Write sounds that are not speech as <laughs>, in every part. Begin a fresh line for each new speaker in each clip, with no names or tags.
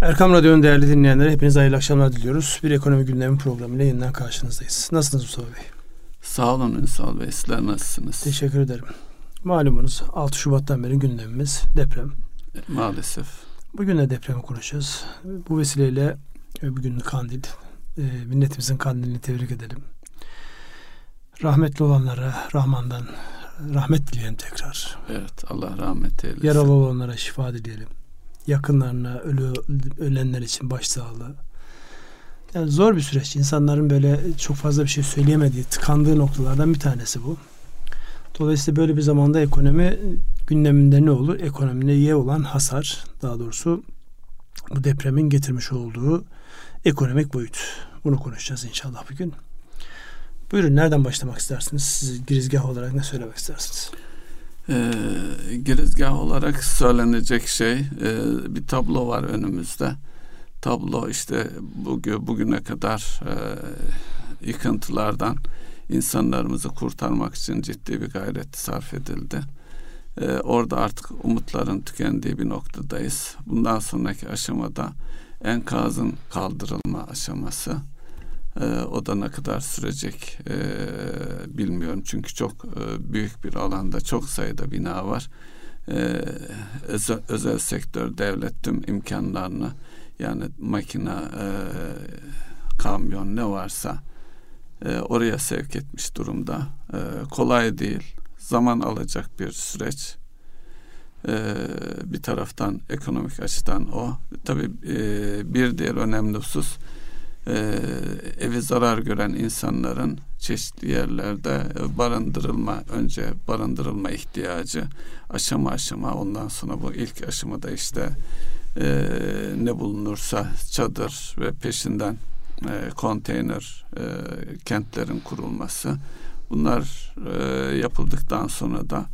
Erkam Radyo'nun değerli dinleyenlere hepinize hayırlı akşamlar diliyoruz. Bir ekonomi gündemi programıyla yeniden karşınızdayız. Nasılsınız Mustafa Bey?
Sağ olun Ünsal Bey. Sizler nasılsınız?
Teşekkür ederim. Malumunuz 6 Şubat'tan beri gündemimiz deprem.
Maalesef.
Bugün de depremi konuşacağız. Bu vesileyle bugün kandil. E, milletimizin kandilini tebrik edelim. Rahmetli olanlara Rahman'dan rahmet dileyelim tekrar.
Evet Allah rahmet eylesin.
Yaralı olanlara şifa dileyelim yakınlarına, ölü, ölenler için başsağlığı. Yani zor bir süreç. İnsanların böyle çok fazla bir şey söyleyemediği, tıkandığı noktalardan bir tanesi bu. Dolayısıyla böyle bir zamanda ekonomi gündeminde ne olur? Ekonomiye olan hasar, daha doğrusu bu depremin getirmiş olduğu ekonomik boyut. Bunu konuşacağız inşallah bugün. Buyurun nereden başlamak istersiniz? Siz girizgah olarak ne söylemek istersiniz?
E, girizgah olarak söylenecek şey e, bir tablo var önümüzde. Tablo işte bugün bugüne kadar e, yıkıntılardan insanlarımızı kurtarmak için ciddi bir gayret sarf edildi. E, orada artık umutların tükendiği bir noktadayız. Bundan sonraki aşamada enkazın kaldırılma aşaması. E, o da ne kadar sürecek e, bilmiyorum. Çünkü çok e, büyük bir alanda çok sayıda bina var. E, özel, sektör, devlet tüm imkanlarını yani makine, e, kamyon ne varsa e, oraya sevk etmiş durumda. Kolay değil. Zaman alacak bir süreç. E, bir taraftan ekonomik açıdan o. Tabii e, bir diğer önemli husus e, evi zarar gören insanların çeşitli yerlerde barındırılma önce barındırılma ihtiyacı aşama aşama ondan sonra bu ilk aşamada işte e, ne bulunursa çadır ve peşinden e, konteyner e, kentlerin kurulması bunlar e, yapıldıktan sonra da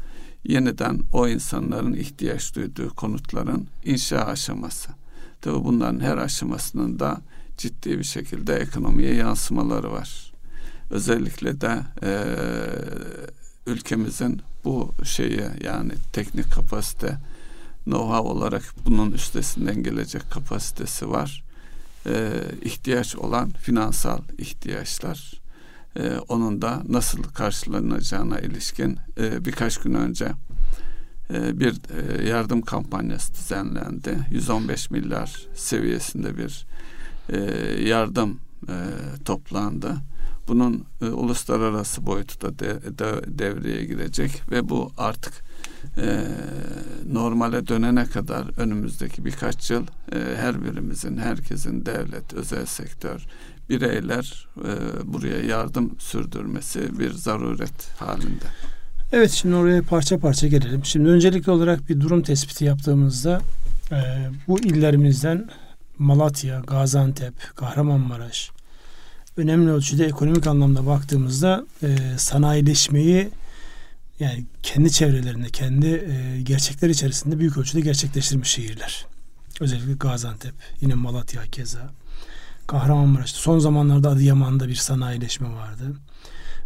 yeniden o insanların ihtiyaç duyduğu konutların inşa aşaması. Tabi bunların her aşamasının da ciddi bir şekilde ekonomiye yansımaları var. Özellikle de e, ülkemizin bu şeye yani teknik kapasite know-how olarak bunun üstesinden gelecek kapasitesi var. E, ihtiyaç olan finansal ihtiyaçlar e, onun da nasıl karşılanacağına ilişkin e, birkaç gün önce e, bir e, yardım kampanyası düzenlendi. 115 milyar seviyesinde bir e, yardım e, toplandı. Bunun e, uluslararası boyutu da de, de, devreye girecek ve bu artık normale dönene kadar önümüzdeki birkaç yıl her birimizin, herkesin devlet, özel sektör, bireyler buraya yardım sürdürmesi bir zaruret halinde.
Evet şimdi oraya parça parça gelelim. Şimdi öncelikli olarak bir durum tespiti yaptığımızda bu illerimizden Malatya, Gaziantep, Kahramanmaraş önemli ölçüde ekonomik anlamda baktığımızda e, sanayileşmeyi yani kendi çevrelerinde, kendi e, gerçekler içerisinde büyük ölçüde gerçekleştirmiş şehirler. Özellikle Gaziantep, yine Malatya keza. Kahramanmaraş'ta son zamanlarda Adıyaman'da bir sanayileşme vardı.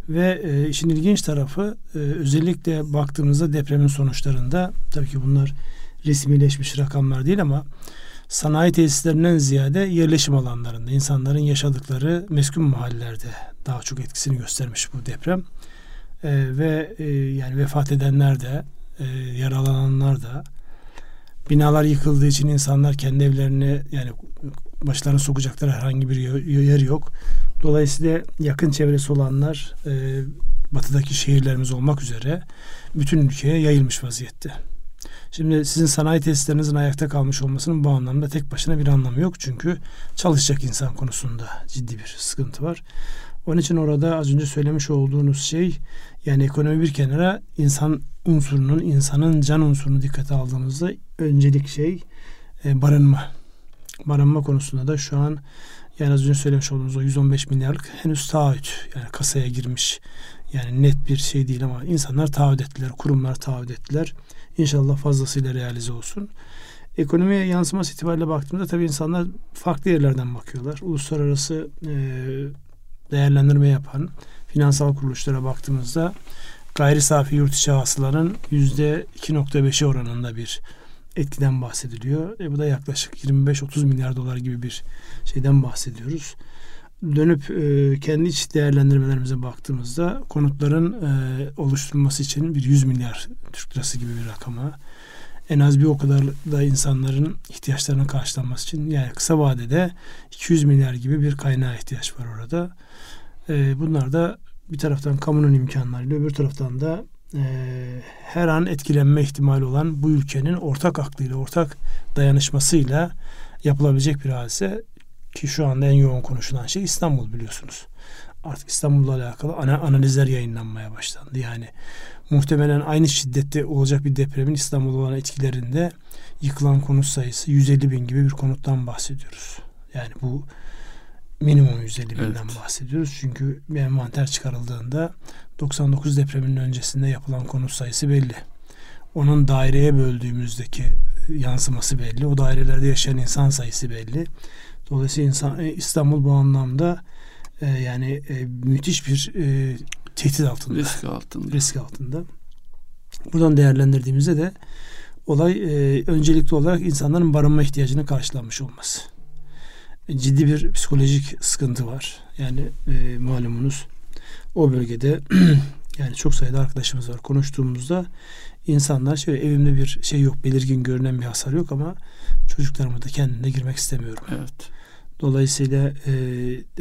Ve e, işin ilginç tarafı e, özellikle baktığımızda depremin sonuçlarında tabii ki bunlar resmileşmiş rakamlar değil ama sanayi tesislerinden ziyade yerleşim alanlarında insanların yaşadıkları meskun mahallelerde daha çok etkisini göstermiş bu deprem. E, ve e, yani vefat edenler de e, yaralananlar da binalar yıkıldığı için insanlar kendi evlerini yani başlarına sokacakları herhangi bir yer yok. Dolayısıyla yakın çevresi olanlar e, batıdaki şehirlerimiz olmak üzere bütün ülkeye yayılmış vaziyette. Şimdi sizin sanayi tesislerinizin ayakta kalmış olmasının bu anlamda tek başına bir anlamı yok. Çünkü çalışacak insan konusunda ciddi bir sıkıntı var. Onun için orada az önce söylemiş olduğunuz şey yani ekonomi bir kenara insan unsurunun, insanın can unsurunu dikkate aldığımızda öncelik şey e, barınma. Barınma konusunda da şu an yani az önce söylemiş olduğumuz o 115 milyarlık henüz taahhüt yani kasaya girmiş yani net bir şey değil ama insanlar taahhüt ettiler, kurumlar taahhüt ettiler. İnşallah fazlasıyla realize olsun. Ekonomiye yansıması itibariyle baktığımda tabii insanlar farklı yerlerden bakıyorlar. Uluslararası e, değerlendirme yapan finansal kuruluşlara baktığımızda gayri safi yurt içi hasılanın yüzde 2.5'i oranında bir etkiden bahsediliyor. E bu da yaklaşık 25-30 milyar dolar gibi bir şeyden bahsediyoruz. Dönüp e, kendi iç değerlendirmelerimize baktığımızda konutların e, oluşturulması için bir 100 milyar Türk lirası gibi bir rakama en az bir o kadar da insanların ihtiyaçlarının karşılanması için yani kısa vadede 200 milyar gibi bir kaynağa ihtiyaç var orada. E, bunlar da bir taraftan kamunun imkanlarıyla öbür taraftan da her an etkilenme ihtimali olan bu ülkenin ortak aklıyla, ortak dayanışmasıyla yapılabilecek bir hadise ki şu anda en yoğun konuşulan şey İstanbul biliyorsunuz. Artık İstanbul'la alakalı ana, analizler yayınlanmaya başlandı. Yani muhtemelen aynı şiddette olacak bir depremin İstanbul'a olan etkilerinde yıkılan konut sayısı 150 bin gibi bir konuttan bahsediyoruz. Yani bu minimum 150 binden evet. bahsediyoruz. Çünkü bir envanter çıkarıldığında 99 depreminin öncesinde yapılan konut sayısı belli. Onun daireye böldüğümüzdeki yansıması belli. O dairelerde yaşayan insan sayısı belli. Dolayısıyla insan, e, İstanbul bu anlamda e, yani e, müthiş bir e, tehdit altında.
Risk altında. <laughs>
Risk altında. Buradan değerlendirdiğimizde de olay e, öncelikli olarak insanların barınma ihtiyacını karşılanmış olması. E, ciddi bir psikolojik sıkıntı var. Yani e, malumunuz o bölgede <clears throat> yani çok sayıda arkadaşımız var. Konuştuğumuzda insanlar şöyle evimde bir şey yok, belirgin görünen bir hasar yok ama çocuklarıma da kendine girmek istemiyorum.
Evet.
Dolayısıyla e,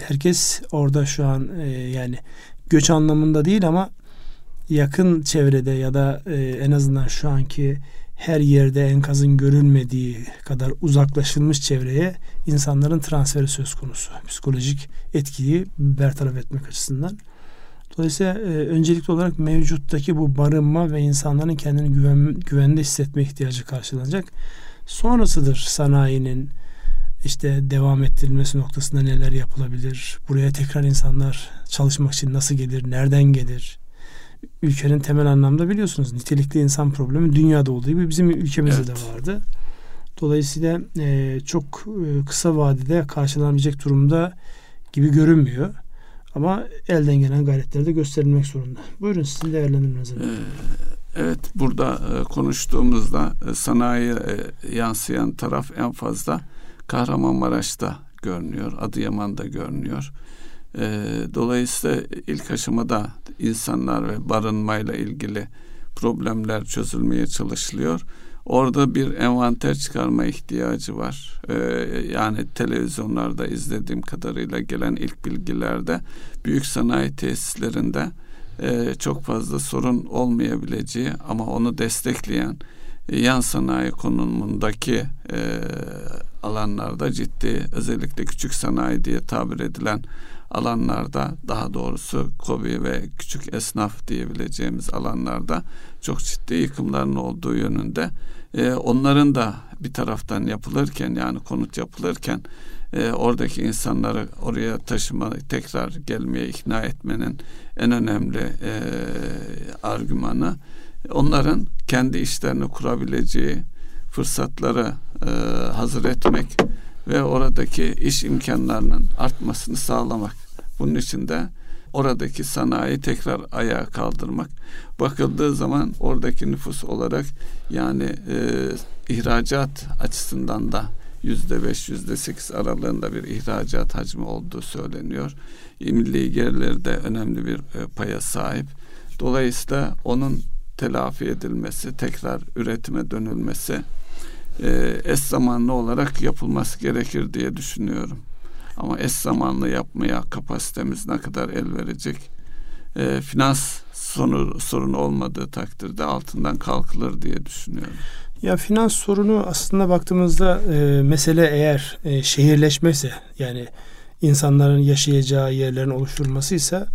herkes orada şu an e, yani göç anlamında değil ama yakın çevrede ya da e, en azından şu anki her yerde enkazın görülmediği kadar uzaklaşılmış çevreye insanların transferi söz konusu. Psikolojik etkiyi bertaraf etmek açısından. Dolayısıyla e, öncelikli olarak mevcuttaki bu barınma ve insanların kendini güven, güvende hissetme ihtiyacı karşılanacak. Sonrasıdır sanayinin işte devam ettirilmesi noktasında neler yapılabilir? Buraya tekrar insanlar çalışmak için nasıl gelir? Nereden gelir? Ülkenin temel anlamda biliyorsunuz nitelikli insan problemi dünyada olduğu gibi bizim ülkemizde evet. de vardı. Dolayısıyla e, çok e, kısa vadede karşılanabilecek durumda gibi görünmüyor. Ama elden gelen gayretler de gösterilmek zorunda. Buyurun sizin değerlendirmenizi. Ee,
evet burada e, konuştuğumuzda e, sanayiye e, yansıyan taraf en fazla Kahramanmaraş'ta görünüyor, Adıyaman'da görünüyor. E, dolayısıyla ilk aşamada insanlar ve barınmayla ilgili problemler çözülmeye çalışılıyor. Orada bir envanter çıkarma ihtiyacı var. Ee, yani televizyonlarda izlediğim kadarıyla gelen ilk bilgilerde büyük sanayi tesislerinde e, çok fazla sorun olmayabileceği ama onu destekleyen e, yan sanayi konumundaki e, alanlarda ciddi özellikle küçük sanayi diye tabir edilen alanlarda daha doğrusu kobi ve küçük esnaf diyebileceğimiz alanlarda çok ciddi yıkımların olduğu yönünde e, onların da bir taraftan yapılırken yani konut yapılırken e, oradaki insanları oraya taşıma tekrar gelmeye ikna etmenin en önemli e, argümanı onların kendi işlerini kurabileceği fırsatları e, hazır etmek ve oradaki iş imkanlarının artmasını sağlamak. Bunun için de oradaki sanayi tekrar ayağa kaldırmak. Bakıldığı zaman oradaki nüfus olarak yani e, ihracat açısından da yüzde beş, yüzde sekiz aralığında bir ihracat hacmi olduğu söyleniyor. Milli gelirleri de önemli bir e, paya sahip. Dolayısıyla onun telafi edilmesi, tekrar üretime dönülmesi e, eş zamanlı olarak yapılması gerekir diye düşünüyorum. Ama eş zamanlı yapmaya kapasitemiz ne kadar el verecek? E, finans sonu, sorunu olmadığı takdirde altından kalkılır diye düşünüyorum.
Ya finans sorunu aslında baktığımızda e, mesele eğer e, şehirleşmese yani insanların yaşayacağı yerlerin oluşturulması ise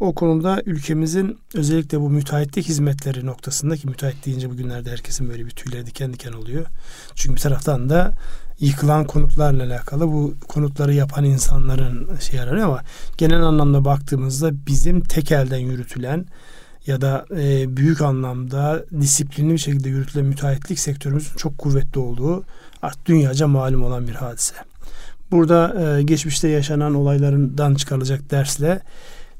o konuda ülkemizin özellikle bu müteahhitlik hizmetleri noktasında ki müteahhit deyince bugünlerde herkesin böyle bir tüyleri diken diken oluyor. Çünkü bir taraftan da yıkılan konutlarla alakalı bu konutları yapan insanların şey aranıyor ama genel anlamda baktığımızda bizim tek elden yürütülen ya da e, büyük anlamda disiplinli bir şekilde yürütülen müteahhitlik sektörümüzün çok kuvvetli olduğu artık dünyaca malum olan bir hadise. Burada e, geçmişte yaşanan olaylarından çıkarılacak dersle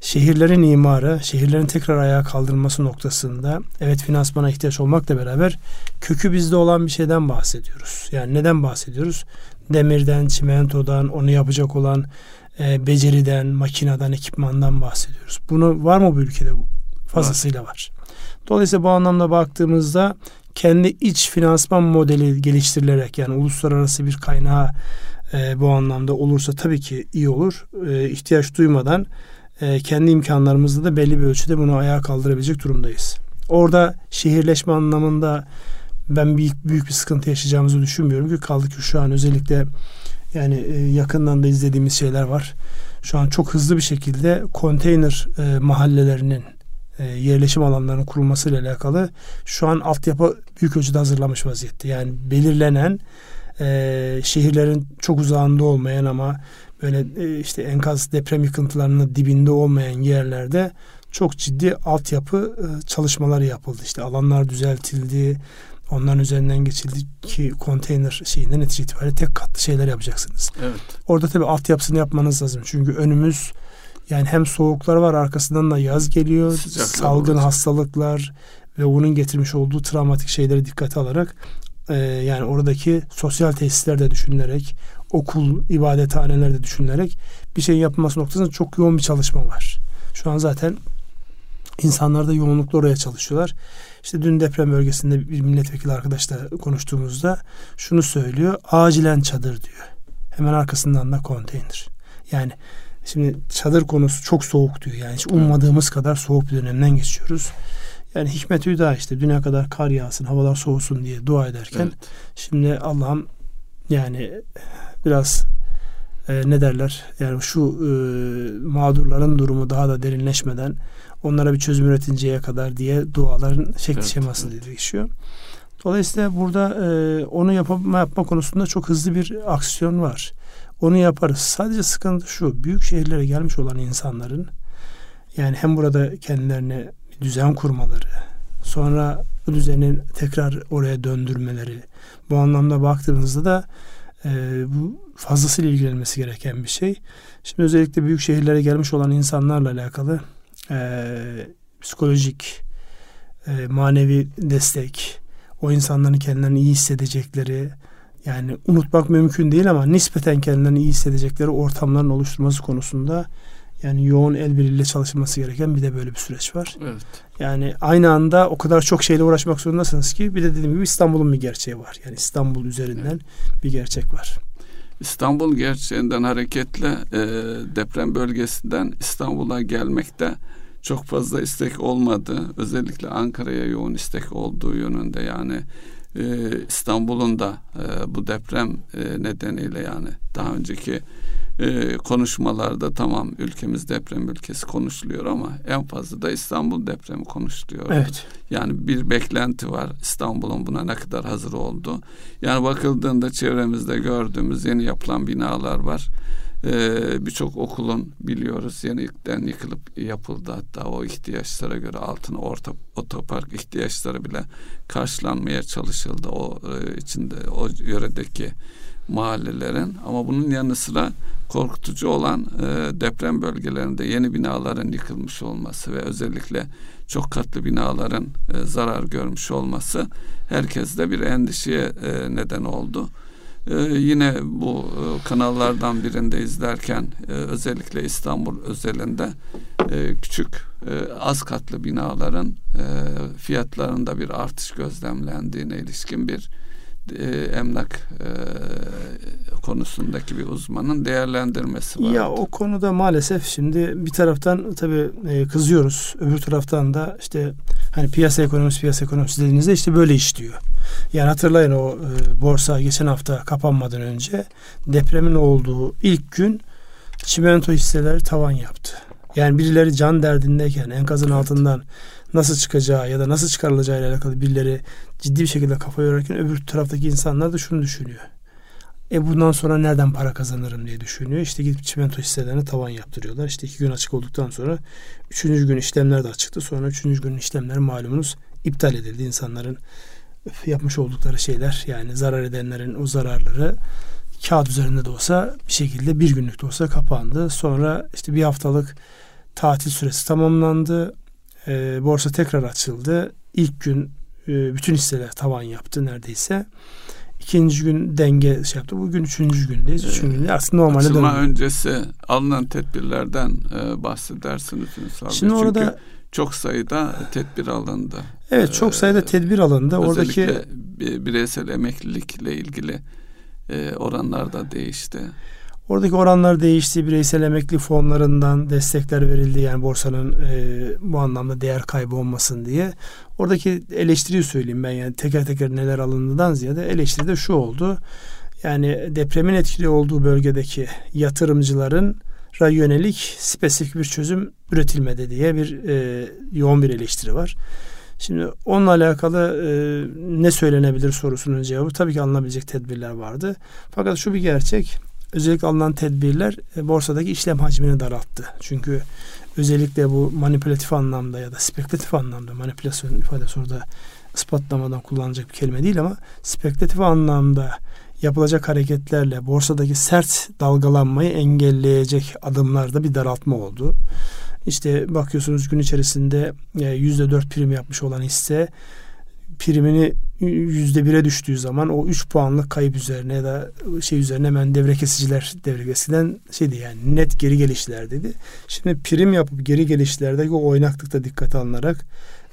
şehirlerin imarı, şehirlerin tekrar ayağa kaldırılması noktasında evet finansmana ihtiyaç olmakla beraber kökü bizde olan bir şeyden bahsediyoruz. Yani neden bahsediyoruz? Demirden, çimentodan, onu yapacak olan e, beceriden, makineden, ekipmandan bahsediyoruz. Bunu var mı bu ülkede? Fazlasıyla var. Dolayısıyla bu anlamda baktığımızda kendi iç finansman modeli geliştirilerek yani uluslararası bir kaynağı e, bu anlamda olursa tabii ki iyi olur. E, ihtiyaç duymadan e, kendi imkanlarımızla da belli bir ölçüde bunu ayağa kaldırabilecek durumdayız. Orada şehirleşme anlamında ben büyük, büyük bir sıkıntı yaşayacağımızı düşünmüyorum ki kaldı ki şu an özellikle yani e, yakından da izlediğimiz şeyler var. Şu an çok hızlı bir şekilde konteyner e, mahallelerinin e, yerleşim alanlarının kurulmasıyla alakalı şu an altyapı büyük ölçüde hazırlamış vaziyette. Yani belirlenen e, şehirlerin çok uzağında olmayan ama böyle e, işte enkaz deprem yıkıntılarının dibinde olmayan yerlerde çok ciddi altyapı e, çalışmaları yapıldı. İşte alanlar düzeltildi. Onların üzerinden geçildi ki konteyner şeyinden netice itibariyle tek katlı şeyler yapacaksınız.
Evet.
Orada tabii altyapısını yapmanız lazım. Çünkü önümüz yani hem soğuklar var arkasından da yaz geliyor. Sıcaklar salgın olacak. hastalıklar ve onun getirmiş olduğu travmatik şeyleri dikkate alarak e, yani oradaki sosyal tesisler de düşünülerek okul, ibadethaneler de düşünülerek bir şeyin yapılması noktasında çok yoğun bir çalışma var. Şu an zaten insanlar da yoğunlukla oraya çalışıyorlar. İşte dün deprem bölgesinde bir milletvekili arkadaşla konuştuğumuzda şunu söylüyor. Acilen çadır diyor. Hemen arkasından da konteyner. Yani şimdi çadır konusu çok soğuk diyor. Yani hiç ummadığımız kadar soğuk bir dönemden geçiyoruz. Yani hikmet hüda işte düne kadar kar yağsın, havalar soğusun diye dua ederken evet. şimdi Allah'ım yani biraz e, ne derler yani şu e, mağdurların durumu daha da derinleşmeden onlara bir çözüm üretinceye kadar diye duaların şekli evet, şeması evet. değişiyor. Dolayısıyla burada e, onu yapma, yapma konusunda çok hızlı bir aksiyon var. Onu yaparız. Sadece sıkıntı şu. Büyük şehirlere gelmiş olan insanların yani hem burada kendilerine düzen kurmaları, sonra bu düzeni tekrar oraya döndürmeleri. Bu anlamda baktığımızda da e, bu fazlasıyla ilgilenmesi gereken bir şey. Şimdi özellikle büyük şehirlere gelmiş olan insanlarla alakalı e, psikolojik, e, manevi destek, o insanların kendilerini iyi hissedecekleri, yani unutmak mümkün değil ama nispeten kendilerini iyi hissedecekleri ortamların oluşturması konusunda yani yoğun el birliğiyle çalışılması gereken bir de böyle bir süreç var.
Evet.
Yani aynı anda o kadar çok şeyle uğraşmak zorundasınız ki bir de dediğim gibi İstanbul'un bir gerçeği var. Yani İstanbul üzerinden evet. bir gerçek var.
İstanbul gerçeğinden hareketle e, deprem bölgesinden İstanbul'a gelmekte çok fazla istek olmadı. Özellikle Ankara'ya yoğun istek olduğu yönünde yani e, İstanbul'un da e, bu deprem e, nedeniyle yani daha önceki e, konuşmalarda tamam ülkemiz deprem ülkesi konuşuluyor ama en fazla da İstanbul depremi konuşuluyor.
Evet.
Yani bir beklenti var İstanbul'un buna ne kadar hazır oldu. Yani bakıldığında çevremizde gördüğümüz yeni yapılan binalar var. Ee, Birçok okulun biliyoruz yeniden yıkılıp yapıldı. Hatta o ihtiyaçlara göre altın orta otopark ihtiyaçları bile karşılanmaya çalışıldı. O e, içinde o yöredeki mahallelerin ama bunun yanı sıra korkutucu olan e, deprem bölgelerinde yeni binaların yıkılmış olması ve özellikle çok katlı binaların e, zarar görmüş olması herkeste bir endişeye e, neden oldu. E, yine bu e, kanallardan birinde izlerken e, özellikle İstanbul özelinde e, küçük e, az katlı binaların e, fiyatlarında bir artış gözlemlendiğine ilişkin bir e, emlak e, konusundaki bir uzmanın değerlendirmesi var.
Ya o konuda maalesef şimdi bir taraftan tabii e, kızıyoruz. Öbür taraftan da işte hani piyasa ekonomisi piyasa ekonomisi dediğinizde işte böyle işliyor. Yani hatırlayın o e, borsa geçen hafta kapanmadan önce depremin olduğu ilk gün çimento hisseler tavan yaptı. Yani birileri can derdindeyken enkazın evet. altından nasıl çıkacağı ya da nasıl çıkarılacağı ile alakalı birileri ciddi bir şekilde kafa yorarken öbür taraftaki insanlar da şunu düşünüyor. E bundan sonra nereden para kazanırım diye düşünüyor. İşte gidip çimento hisselerine tavan yaptırıyorlar. İşte iki gün açık olduktan sonra üçüncü gün işlemler de açıktı. Sonra üçüncü gün işlemler malumunuz iptal edildi. İnsanların yapmış oldukları şeyler yani zarar edenlerin o zararları kağıt üzerinde de olsa bir şekilde bir günlük de olsa kapandı. Sonra işte bir haftalık tatil süresi tamamlandı. E, borsa tekrar açıldı. İlk gün e, bütün hisseler tavan yaptı neredeyse. İkinci gün denge şey yaptı. Bugün üçüncü gündeyiz. Üçüncü günde aslında normale
Açılma
döndü.
öncesi alınan tedbirlerden e, bahsedersiniz.
Şimdi
Çünkü
orada
çok sayıda tedbir alındı.
evet çok sayıda
Ee,
tedbir alındı. Oradaki
Özellikle bi- bireysel emeklilikle ilgili e, oranlar da değişti.
Oradaki oranlar değişti. Bireysel emekli fonlarından destekler verildi. Yani borsanın e, bu anlamda değer kaybı olmasın diye. Oradaki eleştiriyi söyleyeyim ben yani teker teker neler alındığından ziyade eleştiri de şu oldu. Yani depremin etkili olduğu bölgedeki yatırımcıların yönelik spesifik bir çözüm üretilmedi diye bir e, yoğun bir eleştiri var. Şimdi onunla alakalı e, ne söylenebilir sorusunun cevabı tabii ki alınabilecek tedbirler vardı. Fakat şu bir gerçek özellikle alınan tedbirler e, borsadaki işlem hacmini daralttı. Çünkü özellikle bu manipülatif anlamda ya da spekülatif anlamda manipülasyon ifadesi orada ispatlamadan kullanılacak bir kelime değil ama spekülatif anlamda yapılacak hareketlerle borsadaki sert dalgalanmayı engelleyecek adımlarda bir daraltma oldu. İşte bakıyorsunuz gün içerisinde e, yüzde dört prim yapmış olan hisse primini yüzde bire düştüğü zaman o 3 puanlık kayıp üzerine ya da şey üzerine hemen devre kesiciler devre eskiden şeydi yani net geri gelişler dedi. Şimdi prim yapıp geri gelişlerdeki o oynaklıkta dikkate alınarak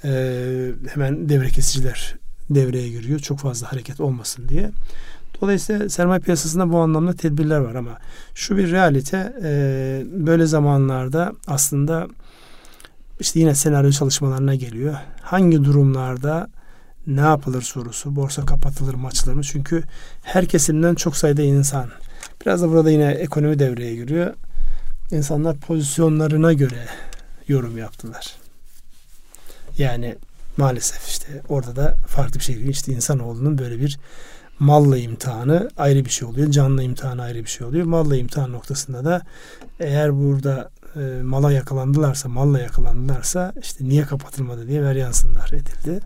e, hemen devre kesiciler devreye giriyor. Çok fazla hareket olmasın diye. Dolayısıyla sermaye piyasasında bu anlamda tedbirler var ama şu bir realite e, böyle zamanlarda aslında işte yine senaryo çalışmalarına geliyor. Hangi durumlarda ne yapılır sorusu. Borsa kapatılır mı açılır mı? Çünkü her kesimden çok sayıda insan. Biraz da burada yine ekonomi devreye giriyor. İnsanlar pozisyonlarına göre yorum yaptılar. Yani maalesef işte orada da farklı bir giriyor. İşte insanoğlunun böyle bir malla imtihanı ayrı bir şey oluyor. Canlı imtihanı ayrı bir şey oluyor. Malla imtihan noktasında da eğer burada e, mala yakalandılarsa, malla yakalandılarsa işte niye kapatılmadı diye veryansınlar edildi.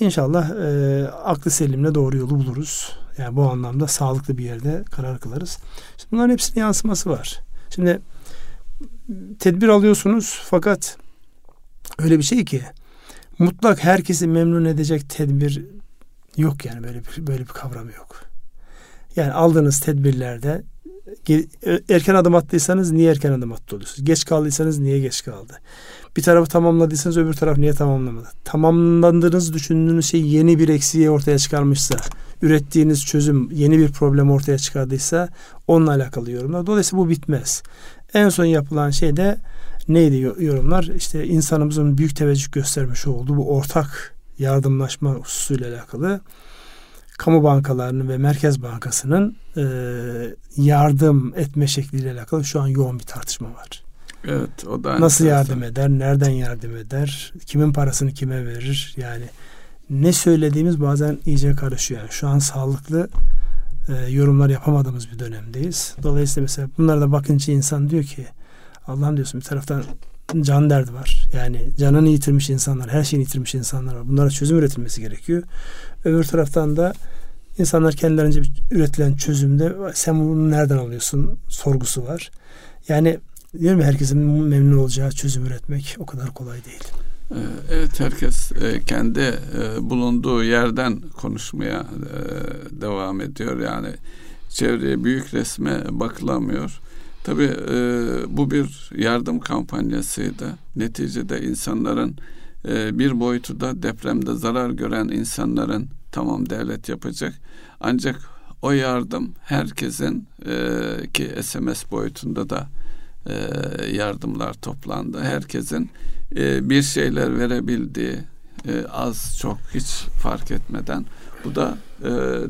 İnşallah e, aklı selimle doğru yolu buluruz. Yani bu anlamda sağlıklı bir yerde karar kılarız. Şimdi bunların hepsinin yansıması var. Şimdi tedbir alıyorsunuz fakat öyle bir şey ki mutlak herkesi memnun edecek tedbir yok yani böyle bir böyle bir kavram yok. Yani aldığınız tedbirlerde erken adım attıysanız niye erken adım attı oluyorsunuz? Geç kaldıysanız niye geç kaldı? Bir tarafı tamamladıysanız öbür taraf niye tamamlamadı? Tamamlandığınız düşündüğünüz şey yeni bir eksiği ortaya çıkarmışsa, ürettiğiniz çözüm yeni bir problem ortaya çıkardıysa onunla alakalı yorumlar. Dolayısıyla bu bitmez. En son yapılan şey de neydi yorumlar? İşte insanımızın büyük teveccüh göstermiş olduğu bu ortak yardımlaşma hususuyla alakalı kamu bankalarının ve Merkez Bankası'nın e, yardım etme şekliyle alakalı şu an yoğun bir tartışma var.
Evet, o da
nasıl yardım eder, nereden yardım eder, kimin parasını kime verir? Yani ne söylediğimiz bazen iyice karışıyor. Yani şu an sağlıklı e, yorumlar yapamadığımız bir dönemdeyiz. Dolayısıyla mesela bunlara da bakınca insan diyor ki Allah'ım diyorsun bir taraftan can derdi var. Yani canını yitirmiş insanlar, her şeyini yitirmiş insanlar var. Bunlara çözüm üretilmesi gerekiyor. Öbür taraftan da insanlar kendilerince üretilen çözümde sen bunu nereden alıyorsun sorgusu var. Yani diyorum ya herkesin memnun olacağı çözüm üretmek o kadar kolay değil.
Evet herkes e, kendi e, bulunduğu yerden konuşmaya e, devam ediyor. Yani çevreye büyük resme bakılamıyor. Tabii bu bir yardım kampanyasıydı. Neticede insanların bir boyutu da depremde zarar gören insanların tamam devlet yapacak. Ancak o yardım herkesin ki SMS boyutunda da yardımlar toplandı. Herkesin bir şeyler verebildiği az çok hiç fark etmeden bu da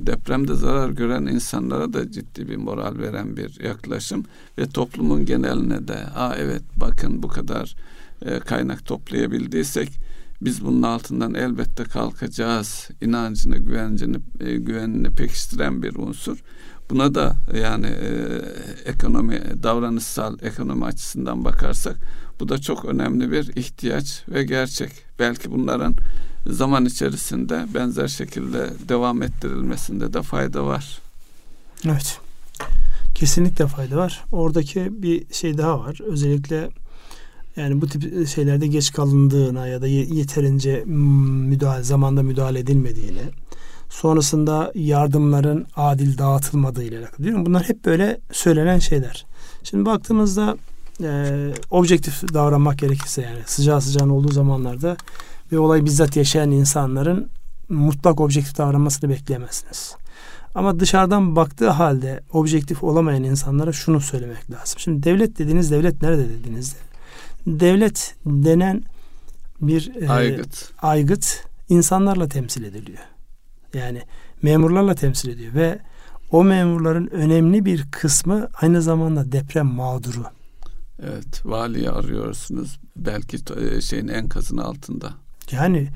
depremde zarar gören insanlara da ciddi bir moral veren bir yaklaşım ve toplumun geneline de Aa, evet bakın bu kadar kaynak toplayabildiysek biz bunun altından elbette kalkacağız inancını güvencini güvenini pekiştiren bir unsur. Buna da yani e, ekonomi davranışsal ekonomi açısından bakarsak bu da çok önemli bir ihtiyaç ve gerçek. Belki bunların zaman içerisinde benzer şekilde devam ettirilmesinde de fayda var.
Evet. Kesinlikle fayda var. Oradaki bir şey daha var. Özellikle Yani bu tip şeylerde geç kalındığına ya da yeterince müdahale zamanda müdahale edilmediğine, sonrasında yardımların adil dağıtılmadığı ile alakalı. Mi? Bunlar hep böyle söylenen şeyler. Şimdi baktığımızda e, objektif davranmak gerekirse yani sıcağı sıcağın olduğu zamanlarda ve olay bizzat yaşayan insanların mutlak objektif davranmasını bekleyemezsiniz. Ama dışarıdan baktığı halde objektif olamayan insanlara şunu söylemek lazım. Şimdi devlet dediğiniz devlet nerede dediğinizde devlet denen bir
e, aygıt.
aygıt insanlarla temsil ediliyor. Yani memurlarla temsil ediyor ve o memurların önemli bir kısmı aynı zamanda deprem mağduru.
Evet, valiyi arıyorsunuz. Belki e, şeyin enkazın altında.
Yani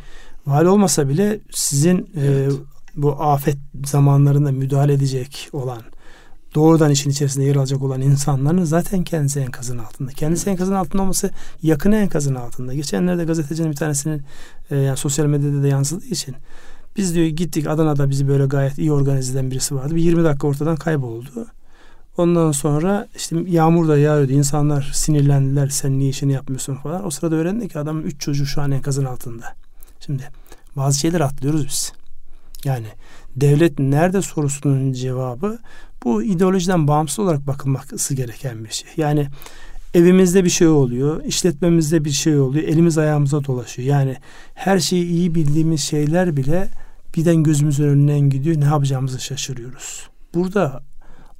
vali olmasa bile sizin e, evet. e, bu afet zamanlarında müdahale edecek olan doğrudan işin içerisinde yer alacak olan insanların zaten kendisi enkazın altında. Kendisi enkazın altında olması yakın enkazın altında. Geçenlerde gazetecinin bir tanesinin e, yani sosyal medyada da yansıdığı için biz diyor gittik Adana'da bizi böyle gayet iyi organize eden birisi vardı. Bir 20 dakika ortadan kayboldu. Ondan sonra işte yağmur da yağıyordu. İnsanlar sinirlendiler. Sen niye işini yapmıyorsun falan. O sırada öğrendik ki adamın üç çocuğu şu an enkazın altında. Şimdi bazı şeyler atlıyoruz biz. Yani devlet nerede sorusunun cevabı bu ideolojiden bağımsız olarak bakılması gereken bir şey. Yani evimizde bir şey oluyor, işletmemizde bir şey oluyor, elimiz ayağımıza dolaşıyor. Yani her şeyi iyi bildiğimiz şeyler bile birden gözümüzün önünden gidiyor. Ne yapacağımızı şaşırıyoruz. Burada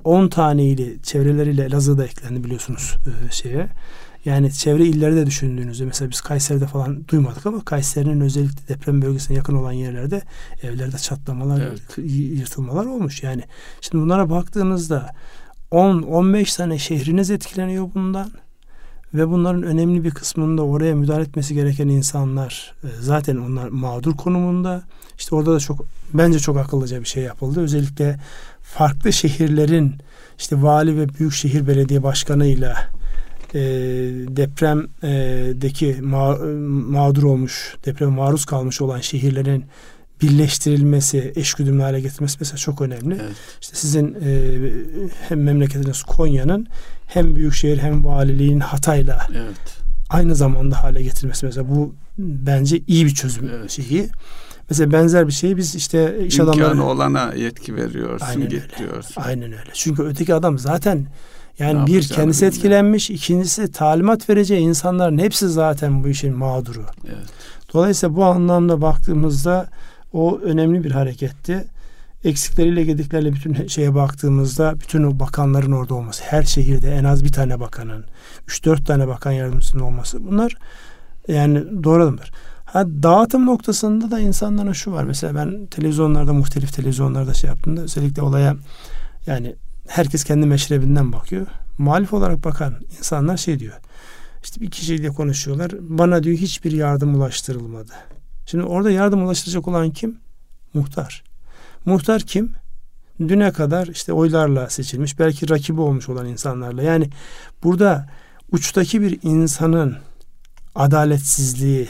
10 taneyle çevreleriyle Elazığ'da eklendi biliyorsunuz e, şeye. Yani çevre illeri de düşündüğünüzde mesela biz Kayseri'de falan duymadık ama Kayseri'nin özellikle deprem bölgesine yakın olan yerlerde evlerde çatlamalar, evet. yırtılmalar olmuş. Yani şimdi bunlara baktığınızda 10-15 tane şehriniz etkileniyor bundan ve bunların önemli bir kısmında oraya müdahale etmesi gereken insanlar e, zaten onlar mağdur konumunda. İşte orada da çok bence çok akıllıca bir şey yapıldı. Özellikle farklı şehirlerin işte vali ve büyükşehir belediye başkanıyla e, depremdeki ma, mağdur olmuş, depreme maruz kalmış olan şehirlerin birleştirilmesi, eşgüdümlü hale getirmesi mesela çok önemli. Evet. İşte sizin e, hem memleketiniz Konya'nın hem büyükşehir hem valiliğin Hatay'la evet. aynı zamanda hale getirmesi mesela bu bence iyi bir çözüm evet. şeyi. Mesela benzer bir şeyi biz işte
iş İmkanı adamları... olana yetki veriyorsun, Aynen git
öyle.
diyorsun.
Aynen öyle. Çünkü öteki adam zaten yani ne bir kendisi bilmiyorum. etkilenmiş, ikincisi talimat vereceği insanların hepsi zaten bu işin mağduru. Evet. Dolayısıyla bu anlamda baktığımızda o önemli bir hareketti. Eksikleriyle gediklerle bütün şeye baktığımızda bütün o bakanların orada olması, her şehirde en az bir tane bakanın, üç dört tane bakan yardımcısının olması bunlar yani doğru. Ha, dağıtım noktasında da insanların şu var. Mesela ben televizyonlarda, muhtelif televizyonlarda şey yaptığımda özellikle olaya yani herkes kendi meşrebinden bakıyor. Muhalif olarak bakan insanlar şey diyor. İşte bir kişiyle konuşuyorlar. Bana diyor hiçbir yardım ulaştırılmadı. Şimdi orada yardım ulaştıracak olan kim? Muhtar. Muhtar kim? Düne kadar işte oylarla seçilmiş, belki rakibi olmuş olan insanlarla. Yani burada uçtaki bir insanın adaletsizliği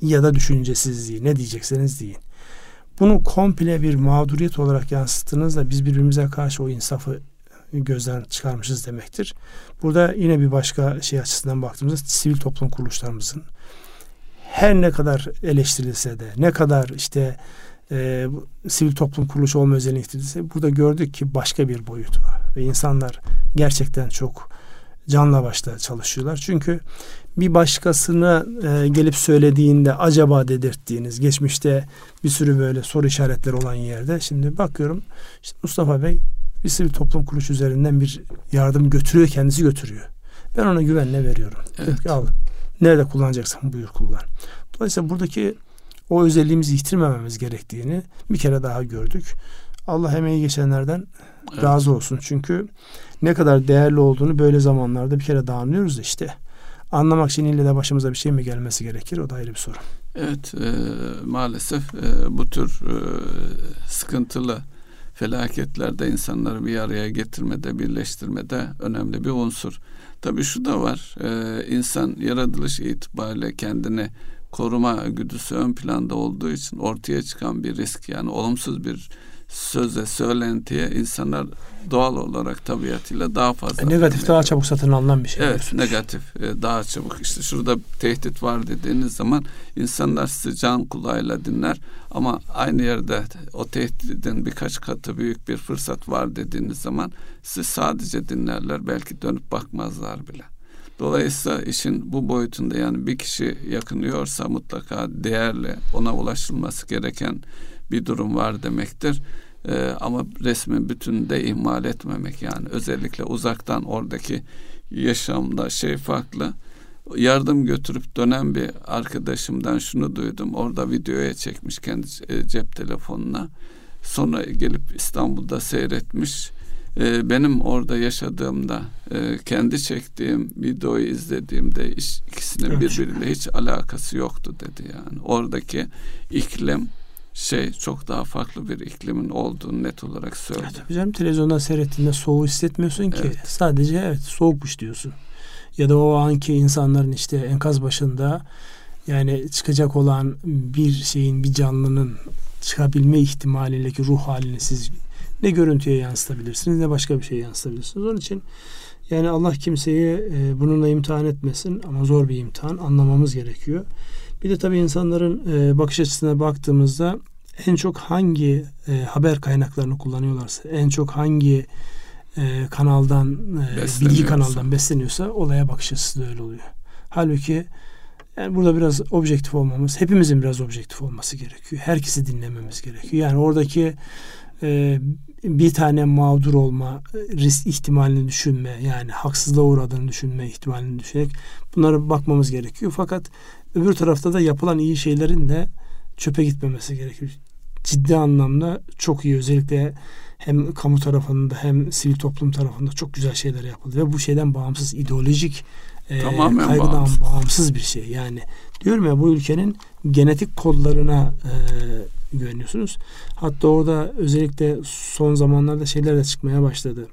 ya da düşüncesizliği ne diyecekseniz deyin. Bunu komple bir mağduriyet olarak yansıttığınızda biz birbirimize karşı o insafı gözden çıkarmışız demektir. Burada yine bir başka şey açısından baktığımızda sivil toplum kuruluşlarımızın her ne kadar eleştirilse de ne kadar işte e, sivil toplum kuruluşu olma özelliği burada gördük ki başka bir boyutu ve insanlar gerçekten çok canla başla çalışıyorlar. Çünkü bir başkasına e, gelip söylediğinde acaba dedirttiğiniz geçmişte bir sürü böyle soru işaretleri olan yerde şimdi bakıyorum işte Mustafa Bey bir sivil toplum kuruluşu üzerinden bir yardım götürüyor kendisi götürüyor. Ben ona güvenle veriyorum. Evet. Ki, al nerede kullanacaksan buyur kullan. Dolayısıyla buradaki o özelliğimizi yitirmememiz gerektiğini bir kere daha gördük. Allah emeği geçenlerden evet. razı olsun. Çünkü ne kadar değerli olduğunu böyle zamanlarda bir kere daha anlıyoruz işte. Anlamak için ille de başımıza bir şey mi gelmesi gerekir? O da ayrı bir soru.
Evet e, maalesef e, bu tür e, sıkıntılı felaketlerde insanları bir araya getirmede, birleştirmede önemli bir unsur. Tabii şu da var. E, insan yaratılış itibariyle kendini koruma güdüsü ön planda olduğu için ortaya çıkan bir risk yani olumsuz bir söze, söylentiye insanlar doğal olarak tabiatıyla daha fazla.
E, negatif daha çabuk satın alınan bir şey.
Evet, diyorsun. negatif e, daha çabuk. İşte şurada tehdit var dediğiniz zaman insanlar sizi can kulağıyla dinler ama aynı yerde o tehditin birkaç katı büyük bir fırsat var dediğiniz zaman sizi sadece dinlerler, belki dönüp bakmazlar bile. Dolayısıyla işin bu boyutunda yani bir kişi yakınıyorsa mutlaka değerli ona ulaşılması gereken bir durum var demektir. Ee, ama resmin bütünü de ihmal etmemek yani özellikle uzaktan oradaki yaşamda şey farklı. Yardım götürüp dönen bir arkadaşımdan şunu duydum. Orada videoya çekmiş kendi e, cep telefonuna. Sonra gelip İstanbul'da seyretmiş e, benim orada yaşadığımda e, kendi çektiğim videoyu izlediğimde iş, ikisinin birbiriyle hiç alakası yoktu dedi yani. Oradaki iklim şey çok daha farklı bir iklimin olduğunu net olarak söyledi.
Evet, canım televizyondan seyrettiğinde soğuğu hissetmiyorsun ki. Evet. Sadece evet soğukmuş diyorsun. Ya da o anki insanların işte enkaz başında yani çıkacak olan bir şeyin bir canlının çıkabilme ihtimaliyle ruh halini siz ne görüntüye yansıtabilirsiniz ne başka bir şey yansıtabilirsiniz. Onun için yani Allah kimseyi e, bununla imtihan etmesin ama zor bir imtihan anlamamız gerekiyor. Bir de tabii insanların e, bakış açısına baktığımızda en çok hangi e, haber kaynaklarını kullanıyorlarsa, en çok hangi e, kanaldan, e, bilgi kanaldan besleniyorsa olaya bakış açısı da öyle oluyor. Halbuki yani burada biraz objektif olmamız, hepimizin biraz objektif olması gerekiyor. Herkesi dinlememiz gerekiyor. Yani oradaki e, bir tane mağdur olma risk ihtimalini düşünme yani haksızlığa uğradığını düşünme ihtimalini düşünerek bunlara bakmamız gerekiyor. Fakat öbür tarafta da yapılan iyi şeylerin de çöpe gitmemesi gerekiyor. Ciddi anlamda çok iyi özellikle hem kamu tarafında hem sivil toplum tarafında çok güzel şeyler yapıldı ve bu şeyden bağımsız ideolojik e, kaygıdan bağımsız. bağımsız bir şey. Yani diyorum ya bu ülkenin genetik kodlarına e, güveniyorsunuz. Hatta orada özellikle son zamanlarda şeyler de çıkmaya başladı.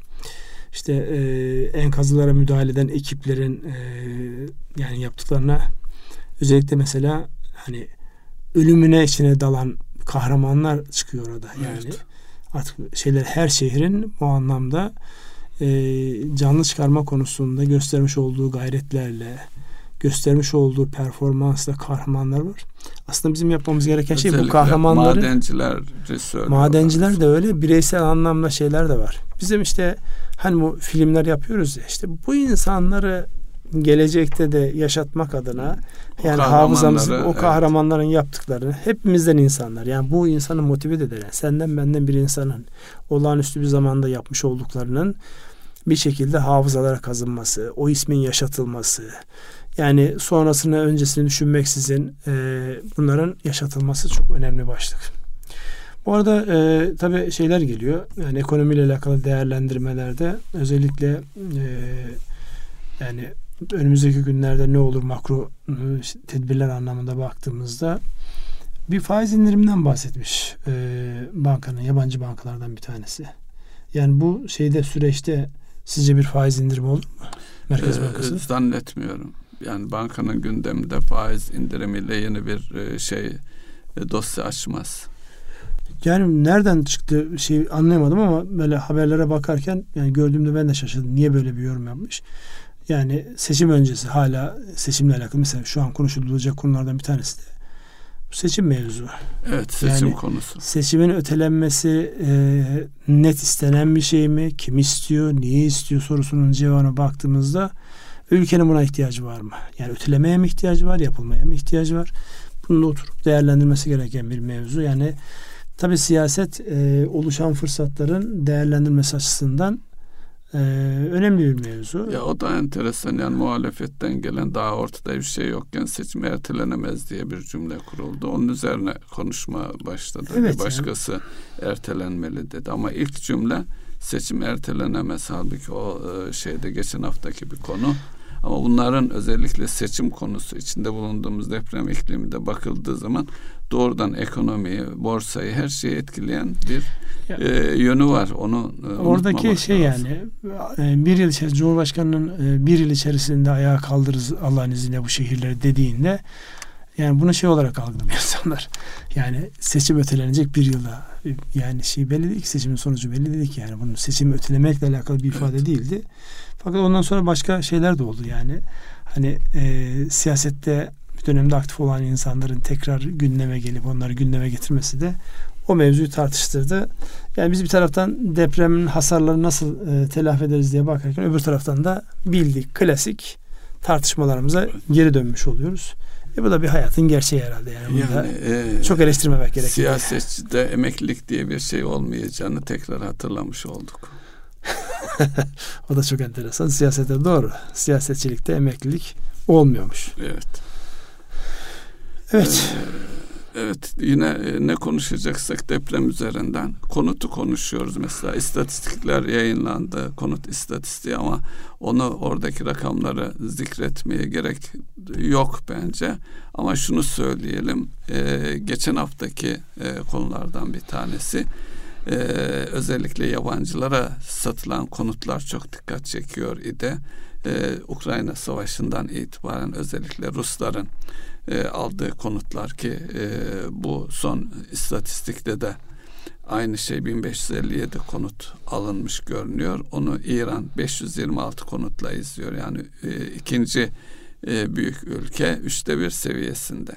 İşte e, enkazlara müdahale eden ekiplerin e, yani yaptıklarına özellikle mesela hani ölümüne içine dalan kahramanlar çıkıyor orada. Yani evet. artık şeyler her şehrin bu anlamda e, canlı çıkarma konusunda göstermiş olduğu gayretlerle göstermiş olduğu performansla kahramanlar var. Aslında bizim yapmamız gereken şey bu kahramanları
madenciler
madenciler de öyle bireysel anlamda şeyler de var. Bizim işte hani bu filmler yapıyoruz ya işte bu insanları gelecekte de yaşatmak adına o yani hafızamızı o kahramanların evet. yaptıklarını hepimizden insanlar yani bu insanı motive eden senden benden bir insanın olağanüstü bir zamanda yapmış olduklarının bir şekilde hafızalara kazınması, o ismin yaşatılması, yani sonrasını öncesini düşünmeksizin e, bunların yaşatılması çok önemli başlık. Bu arada e, tabii şeyler geliyor. Yani ekonomiyle alakalı değerlendirmelerde özellikle e, yani önümüzdeki günlerde ne olur makro e, tedbirler anlamında baktığımızda bir faiz indiriminden bahsetmiş e, bankanın yabancı bankalardan bir tanesi. Yani bu şeyde süreçte sizce bir faiz indirimi olur mu? Merkez ee, Bankası?
Zannetmiyorum yani bankanın gündeminde faiz indirimiyle yeni bir e, şey e, dosya açmaz.
Yani nereden çıktı şey anlayamadım ama böyle haberlere bakarken yani gördüğümde ben de şaşırdım. Niye böyle bir yorum yapmış? Yani seçim öncesi hala seçimle alakalı mesela şu an konuşulacak konulardan bir tanesi de bu seçim mevzu.
Evet seçim yani konusu.
Seçimin ötelenmesi e, net istenen bir şey mi? Kim istiyor? Niye istiyor sorusunun cevabına baktığımızda Ülkenin buna ihtiyacı var mı? Yani ötelemeye mi ihtiyacı var, yapılmaya mı ihtiyacı var? Bunu da oturup değerlendirmesi gereken bir mevzu. Yani tabi siyaset e, oluşan fırsatların değerlendirmesi açısından e, önemli bir mevzu.
Ya o da enteresan yani muhalefetten gelen daha ortada bir şey yokken seçim ertelenemez diye bir cümle kuruldu. Onun üzerine konuşma başladı. Evet, bir başkası yani. ertelenmeli dedi ama ilk cümle seçim ertelenemez halbuki o e, şeyde geçen haftaki bir konu. Ama bunların özellikle seçim konusu içinde bulunduğumuz deprem ikliminde bakıldığı zaman doğrudan ekonomiyi, borsayı, her şeyi etkileyen bir e, yönü var. Onu
e, oradaki şey lazım. yani e, bir yıl içerisinde Cumhurbaşkanı'nın e, bir yıl içerisinde ayağa kaldırırız Allah'ın izniyle bu şehirleri dediğinde Yani bunu şey olarak algılıyor <laughs> insanlar. Yani seçim ötelenecek bir yılda. Yani şey belli değil ki seçimin sonucu belli değil ki yani. Bunun seçimi ötelemekle alakalı bir ifade evet. değildi. Fakat ondan sonra başka şeyler de oldu yani. Hani e, siyasette bir dönemde aktif olan insanların tekrar gündeme gelip onları gündeme getirmesi de o mevzuyu tartıştırdı. Yani biz bir taraftan depremin hasarları nasıl e, telafi ederiz diye bakarken öbür taraftan da bildik klasik tartışmalarımıza geri dönmüş oluyoruz. E bu da bir hayatın gerçeği herhalde yani. yani e, çok eleştirmemek gerekiyor.
Siyasetçide emeklilik diye bir şey olmayacağını tekrar hatırlamış olduk. <laughs>
o da çok enteresan. Siyasete doğru. Siyasetçilikte emeklilik olmuyormuş.
Evet.
Evet.
Ee, Evet yine e, ne konuşacaksak deprem üzerinden konutu konuşuyoruz mesela istatistikler yayınlandı konut istatistiği ama onu oradaki rakamları zikretmeye gerek yok bence ama şunu söyleyelim e, geçen haftaki e, konulardan bir tanesi e, özellikle yabancılara satılan konutlar çok dikkat çekiyor idi e, Ukrayna Savaşı'ndan itibaren özellikle Rusların e, aldığı konutlar ki e, bu son istatistikte de aynı şey 1557 konut alınmış görünüyor. Onu İran 526 konutla izliyor. Yani e, ikinci e, büyük ülke üçte bir seviyesinde.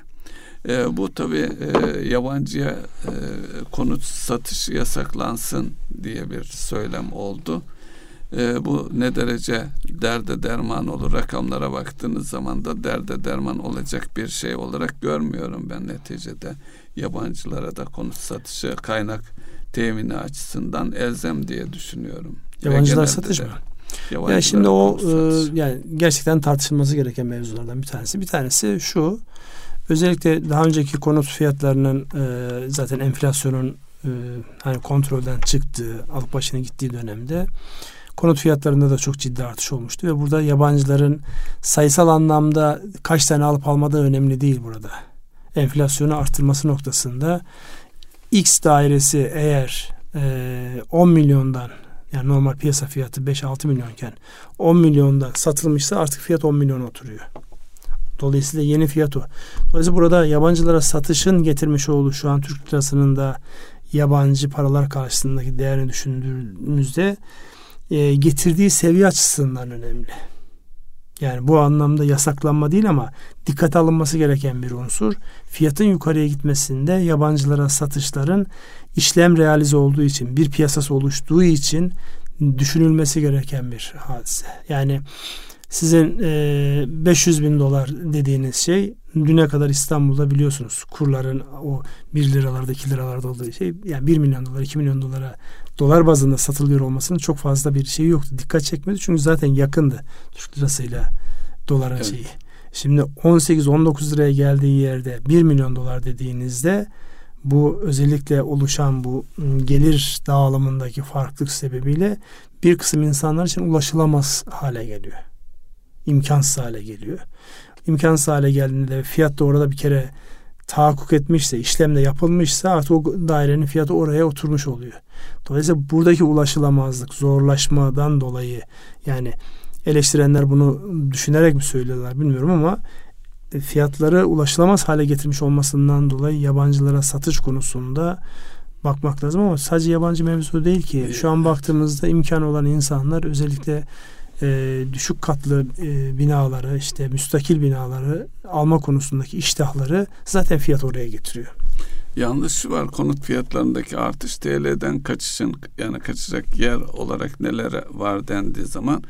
E, bu tabi e, yabancıya e, konut satışı yasaklansın diye bir söylem oldu. E, bu ne derece derde derman olur rakamlara baktığınız zaman da derde derman olacak bir şey olarak görmüyorum ben neticede yabancılara da konut satışı kaynak temini açısından elzem diye düşünüyorum.
Yabancılar satış mı? Yani şimdi o e, yani gerçekten tartışılması gereken mevzulardan bir tanesi. Bir tanesi şu. Özellikle daha önceki konut fiyatlarının e, zaten enflasyonun e, hani kontrolden çıktığı, alıp başına gittiği dönemde konut fiyatlarında da çok ciddi artış olmuştu ve burada yabancıların sayısal anlamda kaç tane alıp almadığı önemli değil burada. Enflasyonu arttırması noktasında X dairesi eğer e, 10 milyondan yani normal piyasa fiyatı 5-6 milyonken 10 milyondan satılmışsa artık fiyat 10 milyon oturuyor. Dolayısıyla yeni fiyat o. Dolayısıyla burada yabancılara satışın getirmiş olduğu şu an Türk lirasının da yabancı paralar karşısındaki değerini düşündüğümüzde e, getirdiği seviye açısından önemli. Yani bu anlamda yasaklanma değil ama dikkate alınması gereken bir unsur. Fiyatın yukarıya gitmesinde yabancılara satışların işlem realize olduğu için, bir piyasası oluştuğu için düşünülmesi gereken bir hadise. Yani sizin e, 500 bin dolar dediğiniz şey düne kadar İstanbul'da biliyorsunuz kurların o 1 liralarda 2 liralarda olduğu şey yani 1 milyon dolar 2 milyon dolara dolar bazında satılıyor olmasının çok fazla bir şey yoktu. Dikkat çekmedi çünkü zaten yakındı Türk lirasıyla doların evet. şeyi. Şimdi 18-19 liraya geldiği yerde 1 milyon dolar dediğinizde bu özellikle oluşan bu gelir dağılımındaki farklılık sebebiyle bir kısım insanlar için ulaşılamaz hale geliyor. İmkansız hale geliyor. İmkansız hale geldiğinde fiyat da orada bir kere tahakkuk etmişse, işlemde yapılmışsa artık o dairenin fiyatı oraya oturmuş oluyor. Dolayısıyla buradaki ulaşılamazlık, zorlaşmadan dolayı yani eleştirenler bunu düşünerek mi söylüyorlar bilmiyorum ama fiyatları ulaşılamaz hale getirmiş olmasından dolayı yabancılara satış konusunda bakmak lazım ama sadece yabancı mevzu değil ki. Şu an baktığımızda imkan olan insanlar özellikle e, düşük katlı e, binaları işte müstakil binaları alma konusundaki iştahları zaten fiyat oraya getiriyor.
Yanlış var konut fiyatlarındaki artış TL'den kaçışın yani kaçacak yer olarak neler var dendiği zaman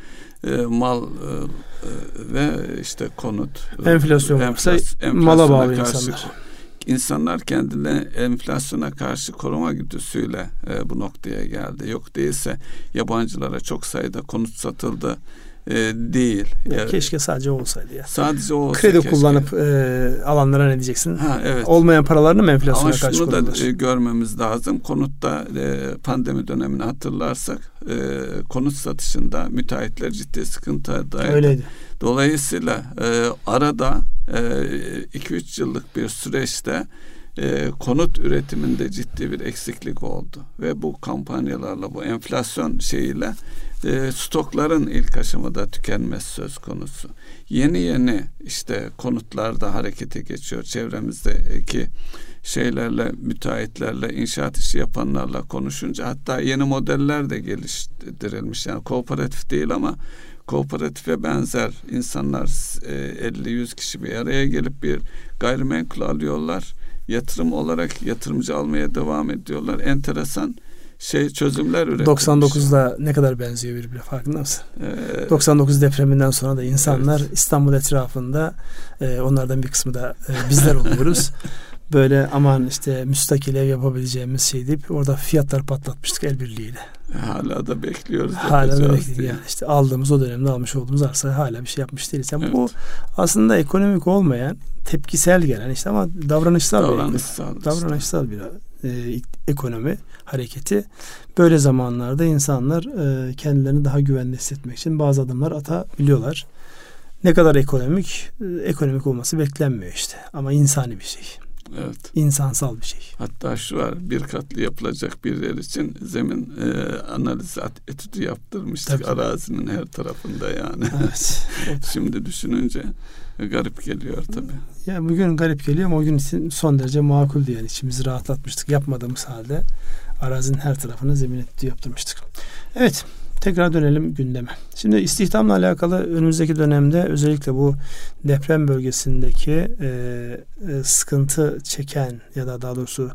e, mal e, e ve işte konut
enflasyon e, enflasyon, mala bağlı karşı, insanlar
insanlar kendine enflasyona karşı koruma güdüsüyle e, bu noktaya geldi. Yok değilse yabancılara çok sayıda konut satıldı e, değil.
Ya yani, keşke sadece olsaydı ya.
Sadece olsa
Kredi
keşke.
kullanıp e, alanlara ne diyeceksin?
Ha, evet.
Olmayan paralarını mı enflasyona
Ama
karşı
şunu da e, görmemiz lazım. Konutta e, pandemi dönemini hatırlarsak e, konut satışında müteahhitler ciddi sıkıntı
Öyleydi.
Dolayısıyla e, arada 2-3 e, yıllık bir süreçte e, konut üretiminde ciddi bir eksiklik oldu ve bu kampanyalarla bu enflasyon şeyiyle e, stokların ilk aşamada tükenmesi söz konusu. Yeni yeni işte konutlarda harekete geçiyor çevremizdeki şeylerle, müteahhitlerle, inşaat işi yapanlarla konuşunca hatta yeni modeller de geliştirilmiş. Yani kooperatif değil ama kooperatife benzer insanlar 50-100 e, kişi bir araya gelip bir gayrimenkul alıyorlar. Yatırım olarak yatırımcı almaya devam ediyorlar. Enteresan şey çözümler üretilmiş.
99'da ne kadar benziyor birbirine farkında mısın? Ee, 99 depreminden sonra da insanlar evet. İstanbul etrafında e, onlardan bir kısmı da e, bizler oluyoruz. <laughs> Böyle aman işte müstakil ev yapabileceğimiz şey deyip orada fiyatlar patlatmıştık el birliğiyle.
Hala da bekliyoruz.
Hala da bekliyoruz. Yani işte aldığımız o dönemde almış olduğumuz arsa hala bir şey yapmış değiliz. Yani evet. Bu aslında ekonomik olmayan, tepkisel gelen işte ama davranışsal, davranışsal bir, davranışsal bir e, ekonomi hareketi. Böyle zamanlarda insanlar e, kendilerini daha güvenli hissetmek için bazı adımlar atabiliyorlar. Ne kadar ekonomik, e, ekonomik olması beklenmiyor işte. Ama insani bir şey. Evet. İnsansal bir şey.
Hatta şu var bir katlı yapılacak bir yer için zemin e, analizi etüdü yaptırmıştık Tabii. arazinin her tarafında yani. Evet. <laughs> Şimdi düşününce garip geliyor tabii.
Ya bugün garip geliyor ama o gün için son derece makul yani içimizi rahatlatmıştık. Yapmadığımız halde arazinin her tarafına zemin etüdü yaptırmıştık. Evet tekrar dönelim gündeme. Şimdi istihdamla alakalı önümüzdeki dönemde özellikle bu deprem bölgesindeki e, e, sıkıntı çeken ya da daha doğrusu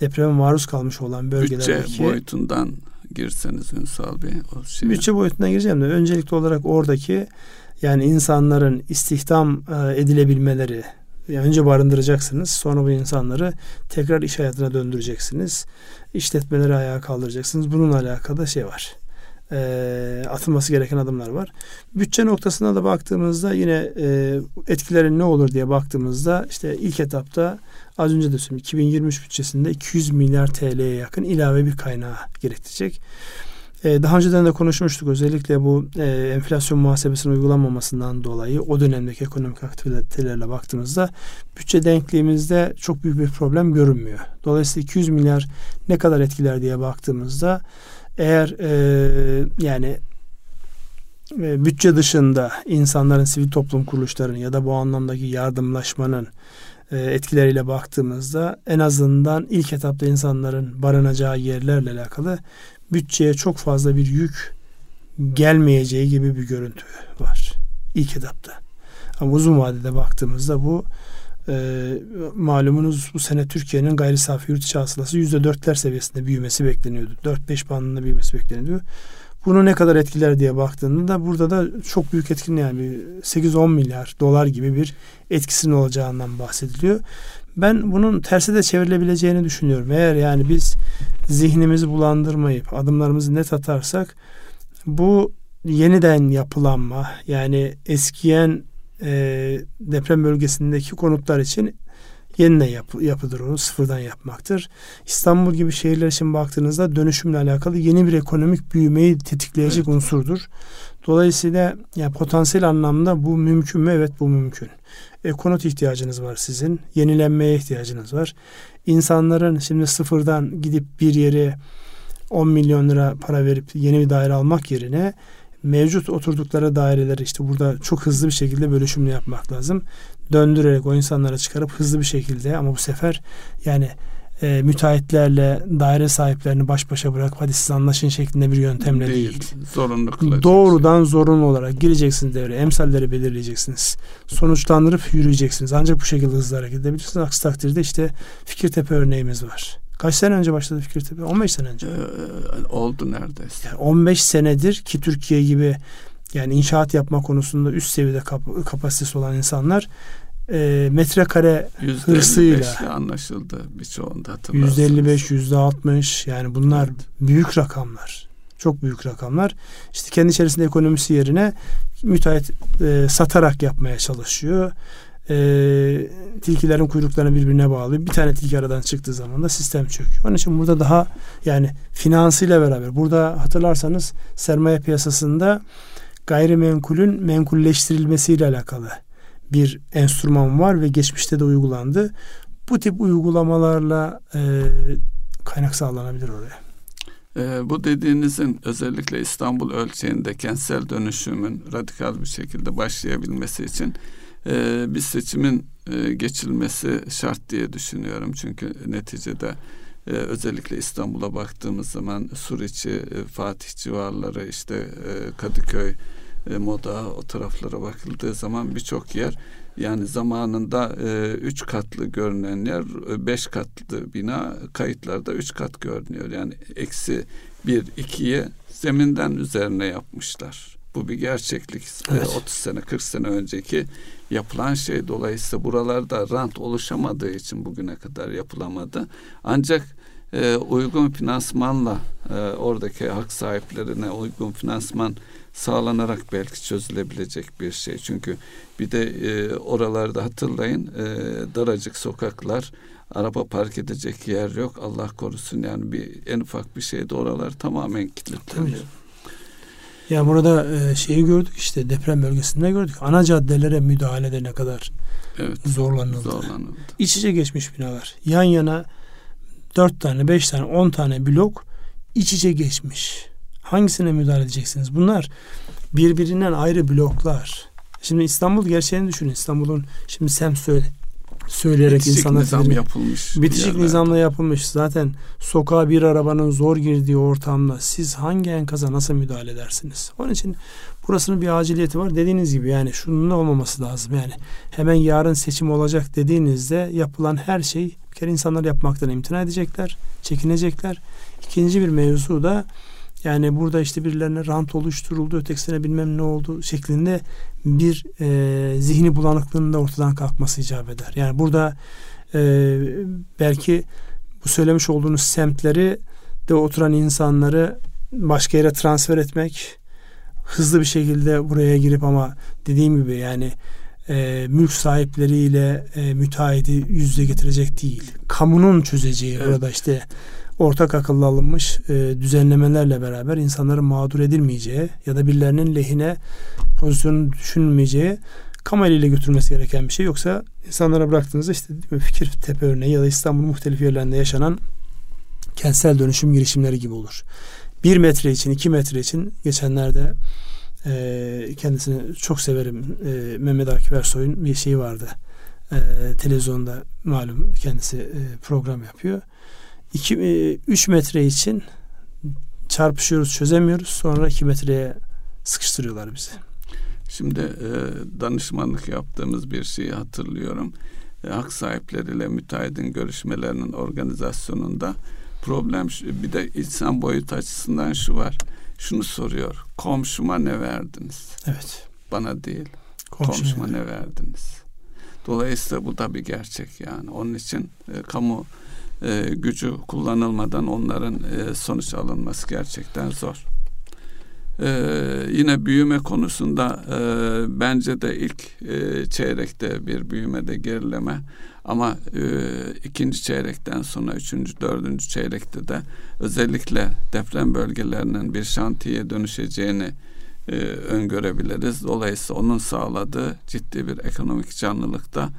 depreme maruz kalmış olan bölgelerdeki
bütçe boyutundan girseniz Ünsal Bey o
şeye. Bütçe boyutundan gireceğim de öncelikli olarak oradaki yani insanların istihdam e, edilebilmeleri yani önce barındıracaksınız sonra bu insanları tekrar iş hayatına döndüreceksiniz. İşletmeleri ayağa kaldıracaksınız. Bununla alakalı şey var e, atılması gereken adımlar var. Bütçe noktasına da baktığımızda yine e, etkileri ne olur diye baktığımızda işte ilk etapta az önce de söyledim 2023 bütçesinde 200 milyar TL'ye yakın ilave bir kaynağı gerektirecek. E, daha önceden de konuşmuştuk özellikle bu e, enflasyon muhasebesinin uygulanmamasından dolayı o dönemdeki ekonomik aktivitelerle baktığımızda bütçe denkliğimizde çok büyük bir problem görünmüyor. Dolayısıyla 200 milyar ne kadar etkiler diye baktığımızda eğer e, yani e, bütçe dışında insanların sivil toplum kuruluşlarının ya da bu anlamdaki yardımlaşmanın e, etkileriyle baktığımızda en azından ilk etapta insanların barınacağı yerlerle alakalı bütçeye çok fazla bir yük gelmeyeceği gibi bir görüntü var ilk etapta. Ama uzun vadede baktığımızda bu e, malumunuz bu sene Türkiye'nin gayri safi yurt içi hasılası yüzde dörtler seviyesinde büyümesi bekleniyordu. Dört beş bandında büyümesi bekleniyordu. Bunu ne kadar etkiler diye baktığında da burada da çok büyük etkin yani 8-10 milyar dolar gibi bir etkisinin olacağından bahsediliyor. Ben bunun tersi de çevrilebileceğini düşünüyorum. Eğer yani biz zihnimizi bulandırmayıp adımlarımızı net atarsak bu yeniden yapılanma yani eskiyen e, deprem bölgesindeki konutlar için yeniden yapı, yapıdır onu sıfırdan yapmaktır. İstanbul gibi şehirler için baktığınızda dönüşümle alakalı yeni bir ekonomik büyümeyi tetikleyecek evet. unsurdur. Dolayısıyla yani potansiyel anlamda bu mümkün mü? Evet bu mümkün. E, konut ihtiyacınız var sizin. Yenilenmeye ihtiyacınız var. İnsanların şimdi sıfırdan gidip bir yere 10 milyon lira para verip yeni bir daire almak yerine mevcut oturdukları daireleri işte burada çok hızlı bir şekilde bölüşümlü yapmak lazım. Döndürerek o insanlara çıkarıp hızlı bir şekilde ama bu sefer yani e, müteahhitlerle daire sahiplerini baş başa bırak hadi siz anlaşın şeklinde bir yöntemle değil. değil.
Zorunlu
Doğrudan zorunlu olarak gireceksiniz devreye. Emsalleri belirleyeceksiniz. Sonuçlandırıp yürüyeceksiniz. Ancak bu şekilde hızlı hareket edebilirsiniz. Aksi takdirde işte Fikirtepe örneğimiz var. Kaç sene önce başladı Fikirtepe? 15 sene önce.
Ee, oldu neredeyse.
Yani 15 senedir ki Türkiye gibi yani inşaat yapma konusunda üst seviyede kap- kapasitesi olan insanlar e, metrekare hırsıyla
anlaşıldı birçoğunda
%55, %60 yani bunlar evet. büyük rakamlar. Çok büyük rakamlar. İşte kendi içerisinde ekonomisi yerine müteahhit e, satarak yapmaya çalışıyor e, tilkilerin kuyruklarını birbirine bağlı. Bir tane tilki aradan çıktığı zaman da sistem çöküyor. Onun için burada daha yani finansıyla beraber burada hatırlarsanız sermaye piyasasında gayrimenkulün menkulleştirilmesiyle alakalı bir enstrüman var ve geçmişte de uygulandı. Bu tip uygulamalarla e, kaynak sağlanabilir oraya.
E, bu dediğinizin özellikle İstanbul ölçeğinde kentsel dönüşümün radikal bir şekilde başlayabilmesi için e, bir seçimin e, geçilmesi şart diye düşünüyorum. Çünkü neticede e, özellikle İstanbul'a baktığımız zaman Suriçi, e, Fatih civarları, işte e, Kadıköy, e, Moda o taraflara bakıldığı zaman birçok yer yani zamanında e, üç katlı görünen yer e, beş katlı bina kayıtlarda üç kat görünüyor. Yani eksi bir ikiye zeminden üzerine yapmışlar. Bu bir gerçeklik. E, evet. 30 sene 40 sene önceki yapılan şey dolayısıyla buralarda rant oluşamadığı için bugüne kadar yapılamadı. Ancak e, uygun finansmanla e, oradaki hak sahiplerine uygun finansman sağlanarak belki çözülebilecek bir şey. Çünkü bir de e, oralarda hatırlayın e, daracık sokaklar, araba park edecek yer yok. Allah korusun yani bir en ufak bir şeyde oralar tamamen kilitleniyor.
Ya burada e, şeyi gördük işte deprem bölgesinde gördük. Ana caddelere müdahalede ne kadar evet, zorlanıldı. zorlanıldı. İç içe geçmiş binalar. Yan yana dört tane, beş tane, on tane blok iç içe geçmiş. Hangisine müdahale edeceksiniz? Bunlar birbirinden ayrı bloklar. Şimdi İstanbul gerçeğini düşünün. İstanbul'un şimdi sem söyle söyleyerek bitişik insanlar
nizam yapılmış.
Bitişik yerlerde. nizamla yapılmış. Zaten sokağa bir arabanın zor girdiği ortamda siz hangi enkaza nasıl müdahale edersiniz? Onun için burasının bir aciliyeti var. Dediğiniz gibi yani şunun olmaması lazım. Yani hemen yarın seçim olacak dediğinizde yapılan her şey bir kere insanlar yapmaktan imtina edecekler, çekinecekler. İkinci bir mevzu da yani burada işte birilerine rant oluşturuldu, ötekisine bilmem ne oldu şeklinde bir e, zihni bulanıklığının da ortadan kalkması icap eder. Yani burada e, belki bu söylemiş olduğunuz semtleri de oturan insanları başka yere transfer etmek, hızlı bir şekilde buraya girip ama dediğim gibi yani e, mülk sahipleriyle e, müteahhidi yüzde getirecek değil. Kamunun çözeceği evet. orada işte ortak akıllı alınmış e, düzenlemelerle beraber insanların mağdur edilmeyeceği ya da birilerinin lehine pozisyonu düşünülmeyeceği kamu eliyle götürmesi gereken bir şey. Yoksa insanlara bıraktığınızda işte fikir tepe örneği ya da İstanbul'un muhtelif yerlerinde yaşanan kentsel dönüşüm girişimleri gibi olur. Bir metre için, iki metre için geçenlerde e, kendisini çok severim. E, Mehmet Akif Ersoy'un bir şeyi vardı. E, televizyonda malum kendisi e, program yapıyor. 3 e, metre için çarpışıyoruz çözemiyoruz. Sonra 2 metreye sıkıştırıyorlar bizi.
Şimdi e, danışmanlık yaptığımız bir şeyi hatırlıyorum. E, hak sahipleriyle müteahhidin görüşmelerinin organizasyonunda problem şu, bir de insan boyut açısından şu var. Şunu soruyor. Komşuma ne verdiniz?
Evet.
Bana değil. Komşuma, komşuma ne verdiniz? Dolayısıyla bu da bir gerçek yani. Onun için e, kamu e, gücü kullanılmadan onların e, sonuç alınması gerçekten zor. E, yine büyüme konusunda e, bence de ilk e, çeyrekte bir büyümede gerileme ama e, ikinci çeyrekten sonra üçüncü, dördüncü çeyrekte de özellikle deprem bölgelerinin bir şantiye dönüşeceğini e, öngörebiliriz. Dolayısıyla onun sağladığı ciddi bir ekonomik canlılıkta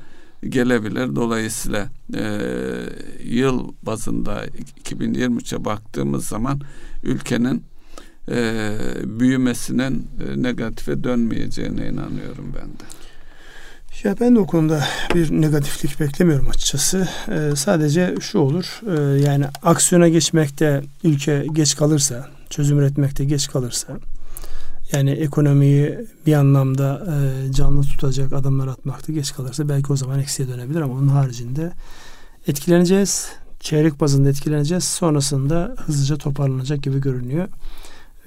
gelebilir. Dolayısıyla e, yıl bazında 2023'e baktığımız zaman ülkenin e, büyümesinin e, negatife dönmeyeceğine inanıyorum ben de.
Ya ben de o konuda bir negatiflik beklemiyorum açıkçası. Ee, sadece şu olur, e, yani aksiyona geçmekte ülke geç kalırsa, çözüm üretmekte geç kalırsa, yani ekonomiyi bir anlamda e, canlı tutacak adımlar atmakta geç kalırsa belki o zaman eksiye dönebilir ama onun haricinde etkileneceğiz. Çeyrek bazında etkileneceğiz. Sonrasında hızlıca toparlanacak gibi görünüyor.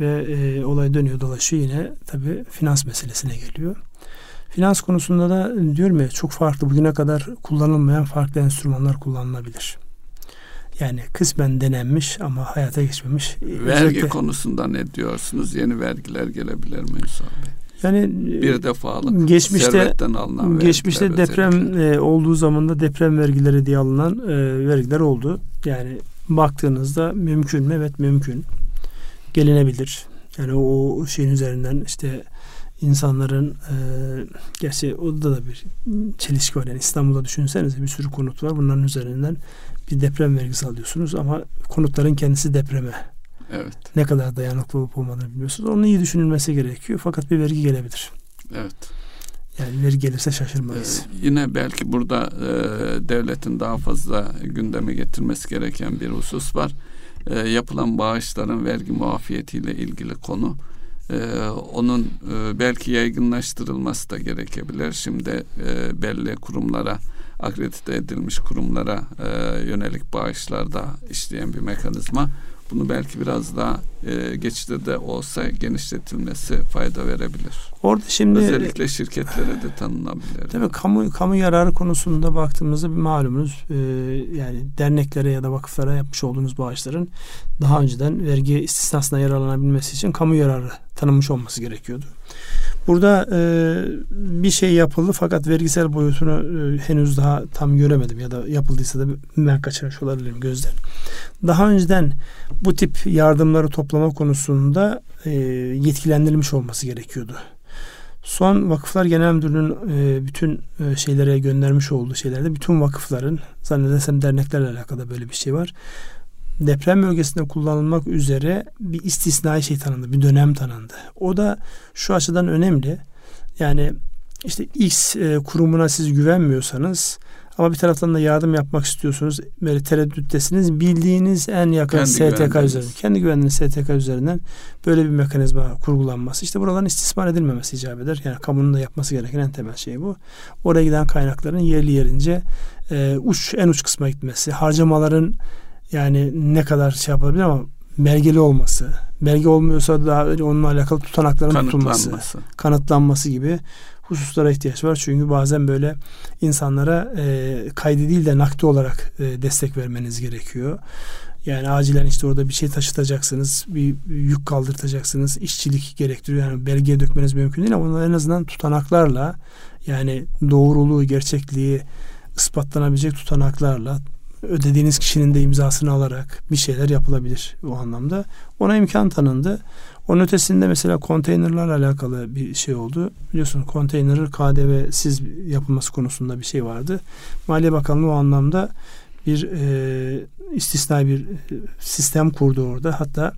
Ve e, olay dönüyor dolaşıyor yine tabii finans meselesine geliyor. Finans konusunda da diyorum ya çok farklı bugüne kadar kullanılmayan farklı enstrümanlar kullanılabilir. Yani kısmen denenmiş ama hayata geçmemiş.
Vergi Özellikle, konusunda ne diyorsunuz? Yeni vergiler gelebilir mi Ünsal Bey?
Yani
bir defalık
geçmişte alınan geçmişte deprem e, olduğu zaman da deprem vergileri diye alınan e, vergiler oldu. Yani baktığınızda mümkün mü? Evet mümkün. Gelinebilir. Yani o şeyin üzerinden işte insanların e, gerçi orada da bir çelişki var. Yani İstanbul'da düşünsenize bir sürü konut var. Bunların üzerinden bir deprem vergisi alıyorsunuz ama konutların kendisi depreme
Evet.
Ne kadar dayanıklı olup olmadığını bilmiyorsunuz. Onun iyi düşünülmesi gerekiyor. Fakat bir vergi gelebilir.
Evet.
Yani vergi gelirse şaşırmayız.
Ee, yine belki burada e, devletin daha fazla gündeme getirmesi gereken bir husus var. E, yapılan bağışların vergi muafiyetiyle ilgili konu. E, onun e, belki yaygınlaştırılması da gerekebilir. Şimdi e, belli kurumlara akredite edilmiş kurumlara e, yönelik bağışlarda işleyen bir mekanizma. Bunu belki biraz daha e, geçişte de olsa genişletilmesi fayda verebilir.
Orada şimdi
özellikle şirketlere de tanınabilir.
Tabii kamu kamu yararı konusunda baktığımızda bir malumunuz e, yani derneklere ya da vakıflara yapmış olduğunuz bağışların daha önceden vergi istisnasına yararlanabilmesi için kamu yararı tanınmış olması gerekiyordu. Burada e, bir şey yapıldı fakat vergisel boyutunu e, henüz daha tam göremedim ya da yapıldıysa da ben kaçırmış olabilirim gözden. Daha önceden bu tip yardımları toplama konusunda e, yetkilendirilmiş olması gerekiyordu. Son Vakıflar Genel Müdürlüğü'nün e, bütün e, şeylere göndermiş olduğu şeylerde bütün vakıfların zannedersem derneklerle alakalı böyle bir şey var deprem bölgesinde kullanılmak üzere bir istisnai şey tanındı, bir dönem tanındı. O da şu açıdan önemli. Yani işte X e, kurumuna siz güvenmiyorsanız ama bir taraftan da yardım yapmak istiyorsunuz. Böyle tereddüttesiniz. Bildiğiniz en yakın kendi STK üzerinden, kendi güvendiğiniz STK üzerinden böyle bir mekanizma kurgulanması. İşte buraların istismar edilmemesi icap eder. Yani kamunun da yapması gereken en temel şey bu. Oraya giden kaynakların yerli yerince e, uç en uç kısma gitmesi, harcamaların yani ne kadar şey yapabilir ama belgeli olması, belge olmuyorsa da onunla alakalı tutanakların tutulması, kanıtlanması gibi hususlara ihtiyaç var. Çünkü bazen böyle insanlara e, kaydı değil de nakdi olarak e, destek vermeniz gerekiyor. Yani acilen işte orada bir şey taşıtacaksınız, bir yük kaldırtacaksınız, işçilik gerektiriyor. Yani belgeye dökmeniz mümkün değil ama en azından tutanaklarla yani doğruluğu, gerçekliği ispatlanabilecek tutanaklarla ödediğiniz kişinin de imzasını alarak bir şeyler yapılabilir o anlamda. Ona imkan tanındı. Onun ötesinde mesela konteynerlarla alakalı bir şey oldu. Biliyorsun konteynerin KDV'siz yapılması konusunda bir şey vardı. Maliye Bakanlığı o anlamda bir e, istisnai bir e, sistem kurdu orada. Hatta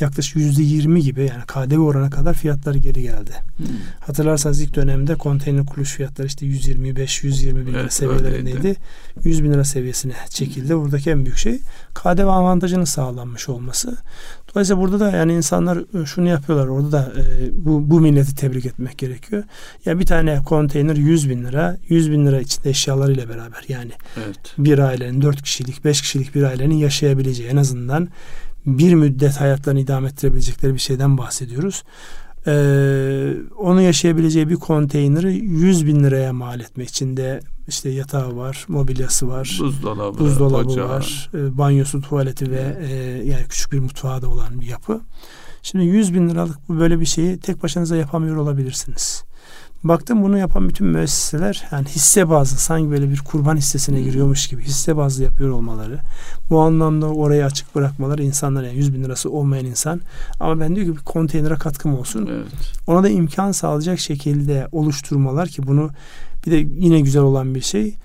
yaklaşık yüzde yirmi gibi yani KDV oranına kadar fiyatları geri geldi. Hmm. Hatırlarsanız ilk dönemde konteyner kuruluş fiyatları işte 125-120 bin lira evet, seviyelerindeydi. Öyleydi. 100 bin lira seviyesine çekildi. Buradaki en büyük şey KDV avantajının sağlanmış olması. Dolayısıyla burada da yani insanlar e, şunu yapıyorlar. Orada da e, bu, bu milleti tebrik etmek gerekiyor. Ya bir tane konteyner 100 bin lira. 100 bin lira içinde eşyalarıyla beraber yani evet. bir ailenin dört kişilik beş kişilik bir ailenin yaşayabileceği en azından bir müddet hayatlarını idame ettirebilecekleri bir şeyden bahsediyoruz. Ee, onu yaşayabileceği bir konteyneri 100 bin liraya mal etmek için de işte yatağı var, mobilyası var,
buzdolabı,
buzdolabı ocağı. var, e, banyosu, tuvaleti ve e, yani küçük bir mutfağı da olan bir yapı. Şimdi 100 bin liralık böyle bir şeyi tek başınıza yapamıyor olabilirsiniz. Baktım bunu yapan bütün müesseseler yani hisse bazlı sanki böyle bir kurban hissesine hmm. giriyormuş gibi hisse bazlı yapıyor olmaları. Bu anlamda orayı açık bırakmaları insanlar yani 100 bin lirası olmayan insan ama ben diyor ki bir konteynere katkım olsun. Evet. Ona da imkan sağlayacak şekilde oluşturmalar ki bunu bir de yine güzel olan bir şey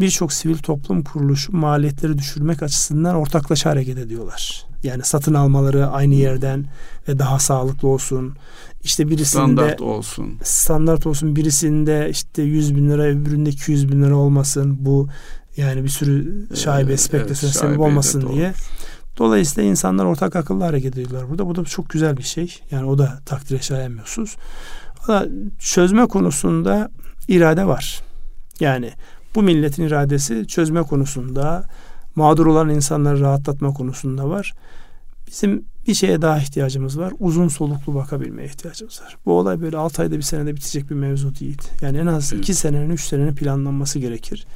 birçok sivil toplum kuruluşu maliyetleri düşürmek açısından ortaklaşa hareket ediyorlar. Yani satın almaları aynı yerden ve daha sağlıklı olsun. İşte birisinde
standart olsun.
Standart olsun. Birisinde işte 100 bin lira öbüründe 200 bin lira olmasın. Bu yani bir sürü şaibe, ee, spekülasyon evet, sebep olmasın diye. Dolayısıyla insanlar ortak akıllı hareket ediyorlar burada. Bu da çok güzel bir şey. Yani o da takdire şayan husus. çözme konusunda irade var. Yani bu milletin iradesi çözme konusunda, mağdur olan insanları rahatlatma konusunda var. Bizim bir şeye daha ihtiyacımız var. Uzun soluklu bakabilmeye ihtiyacımız var. Bu olay böyle 6 ayda bir senede bitecek bir mevzu değil. Yani en az 2 senenin 3 senenin planlanması gerekir.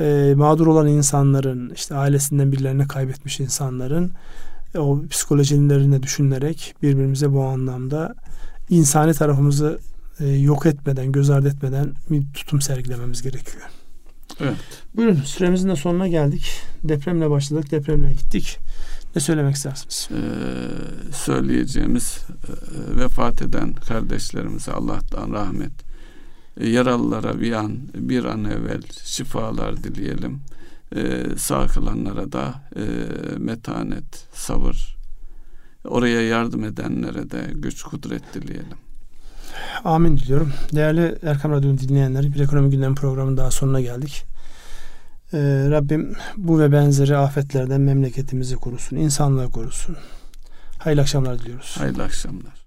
Ee, mağdur olan insanların işte ailesinden birilerini kaybetmiş insanların o psikolojilerini düşünerek birbirimize bu anlamda insani tarafımızı e, yok etmeden, göz ardı etmeden bir tutum sergilememiz gerekiyor.
Evet.
Buyurun süremizin de sonuna geldik. Depremle başladık, depremle gittik. Ne söylemek istersiniz?
Ee, söyleyeceğimiz e, vefat eden kardeşlerimize Allah'tan rahmet. E, yaralılara bir an bir an evvel şifalar dileyelim. E, sağ kalanlara da e, metanet, sabır oraya yardım edenlere de güç kudret dileyelim.
Amin diliyorum. Değerli Erkam Radyo'nu dinleyenler bir ekonomi gündem programının daha sonuna geldik. Ee, Rabbim bu ve benzeri afetlerden memleketimizi korusun, insanlığı korusun. Hayırlı akşamlar diliyoruz.
Hayırlı akşamlar.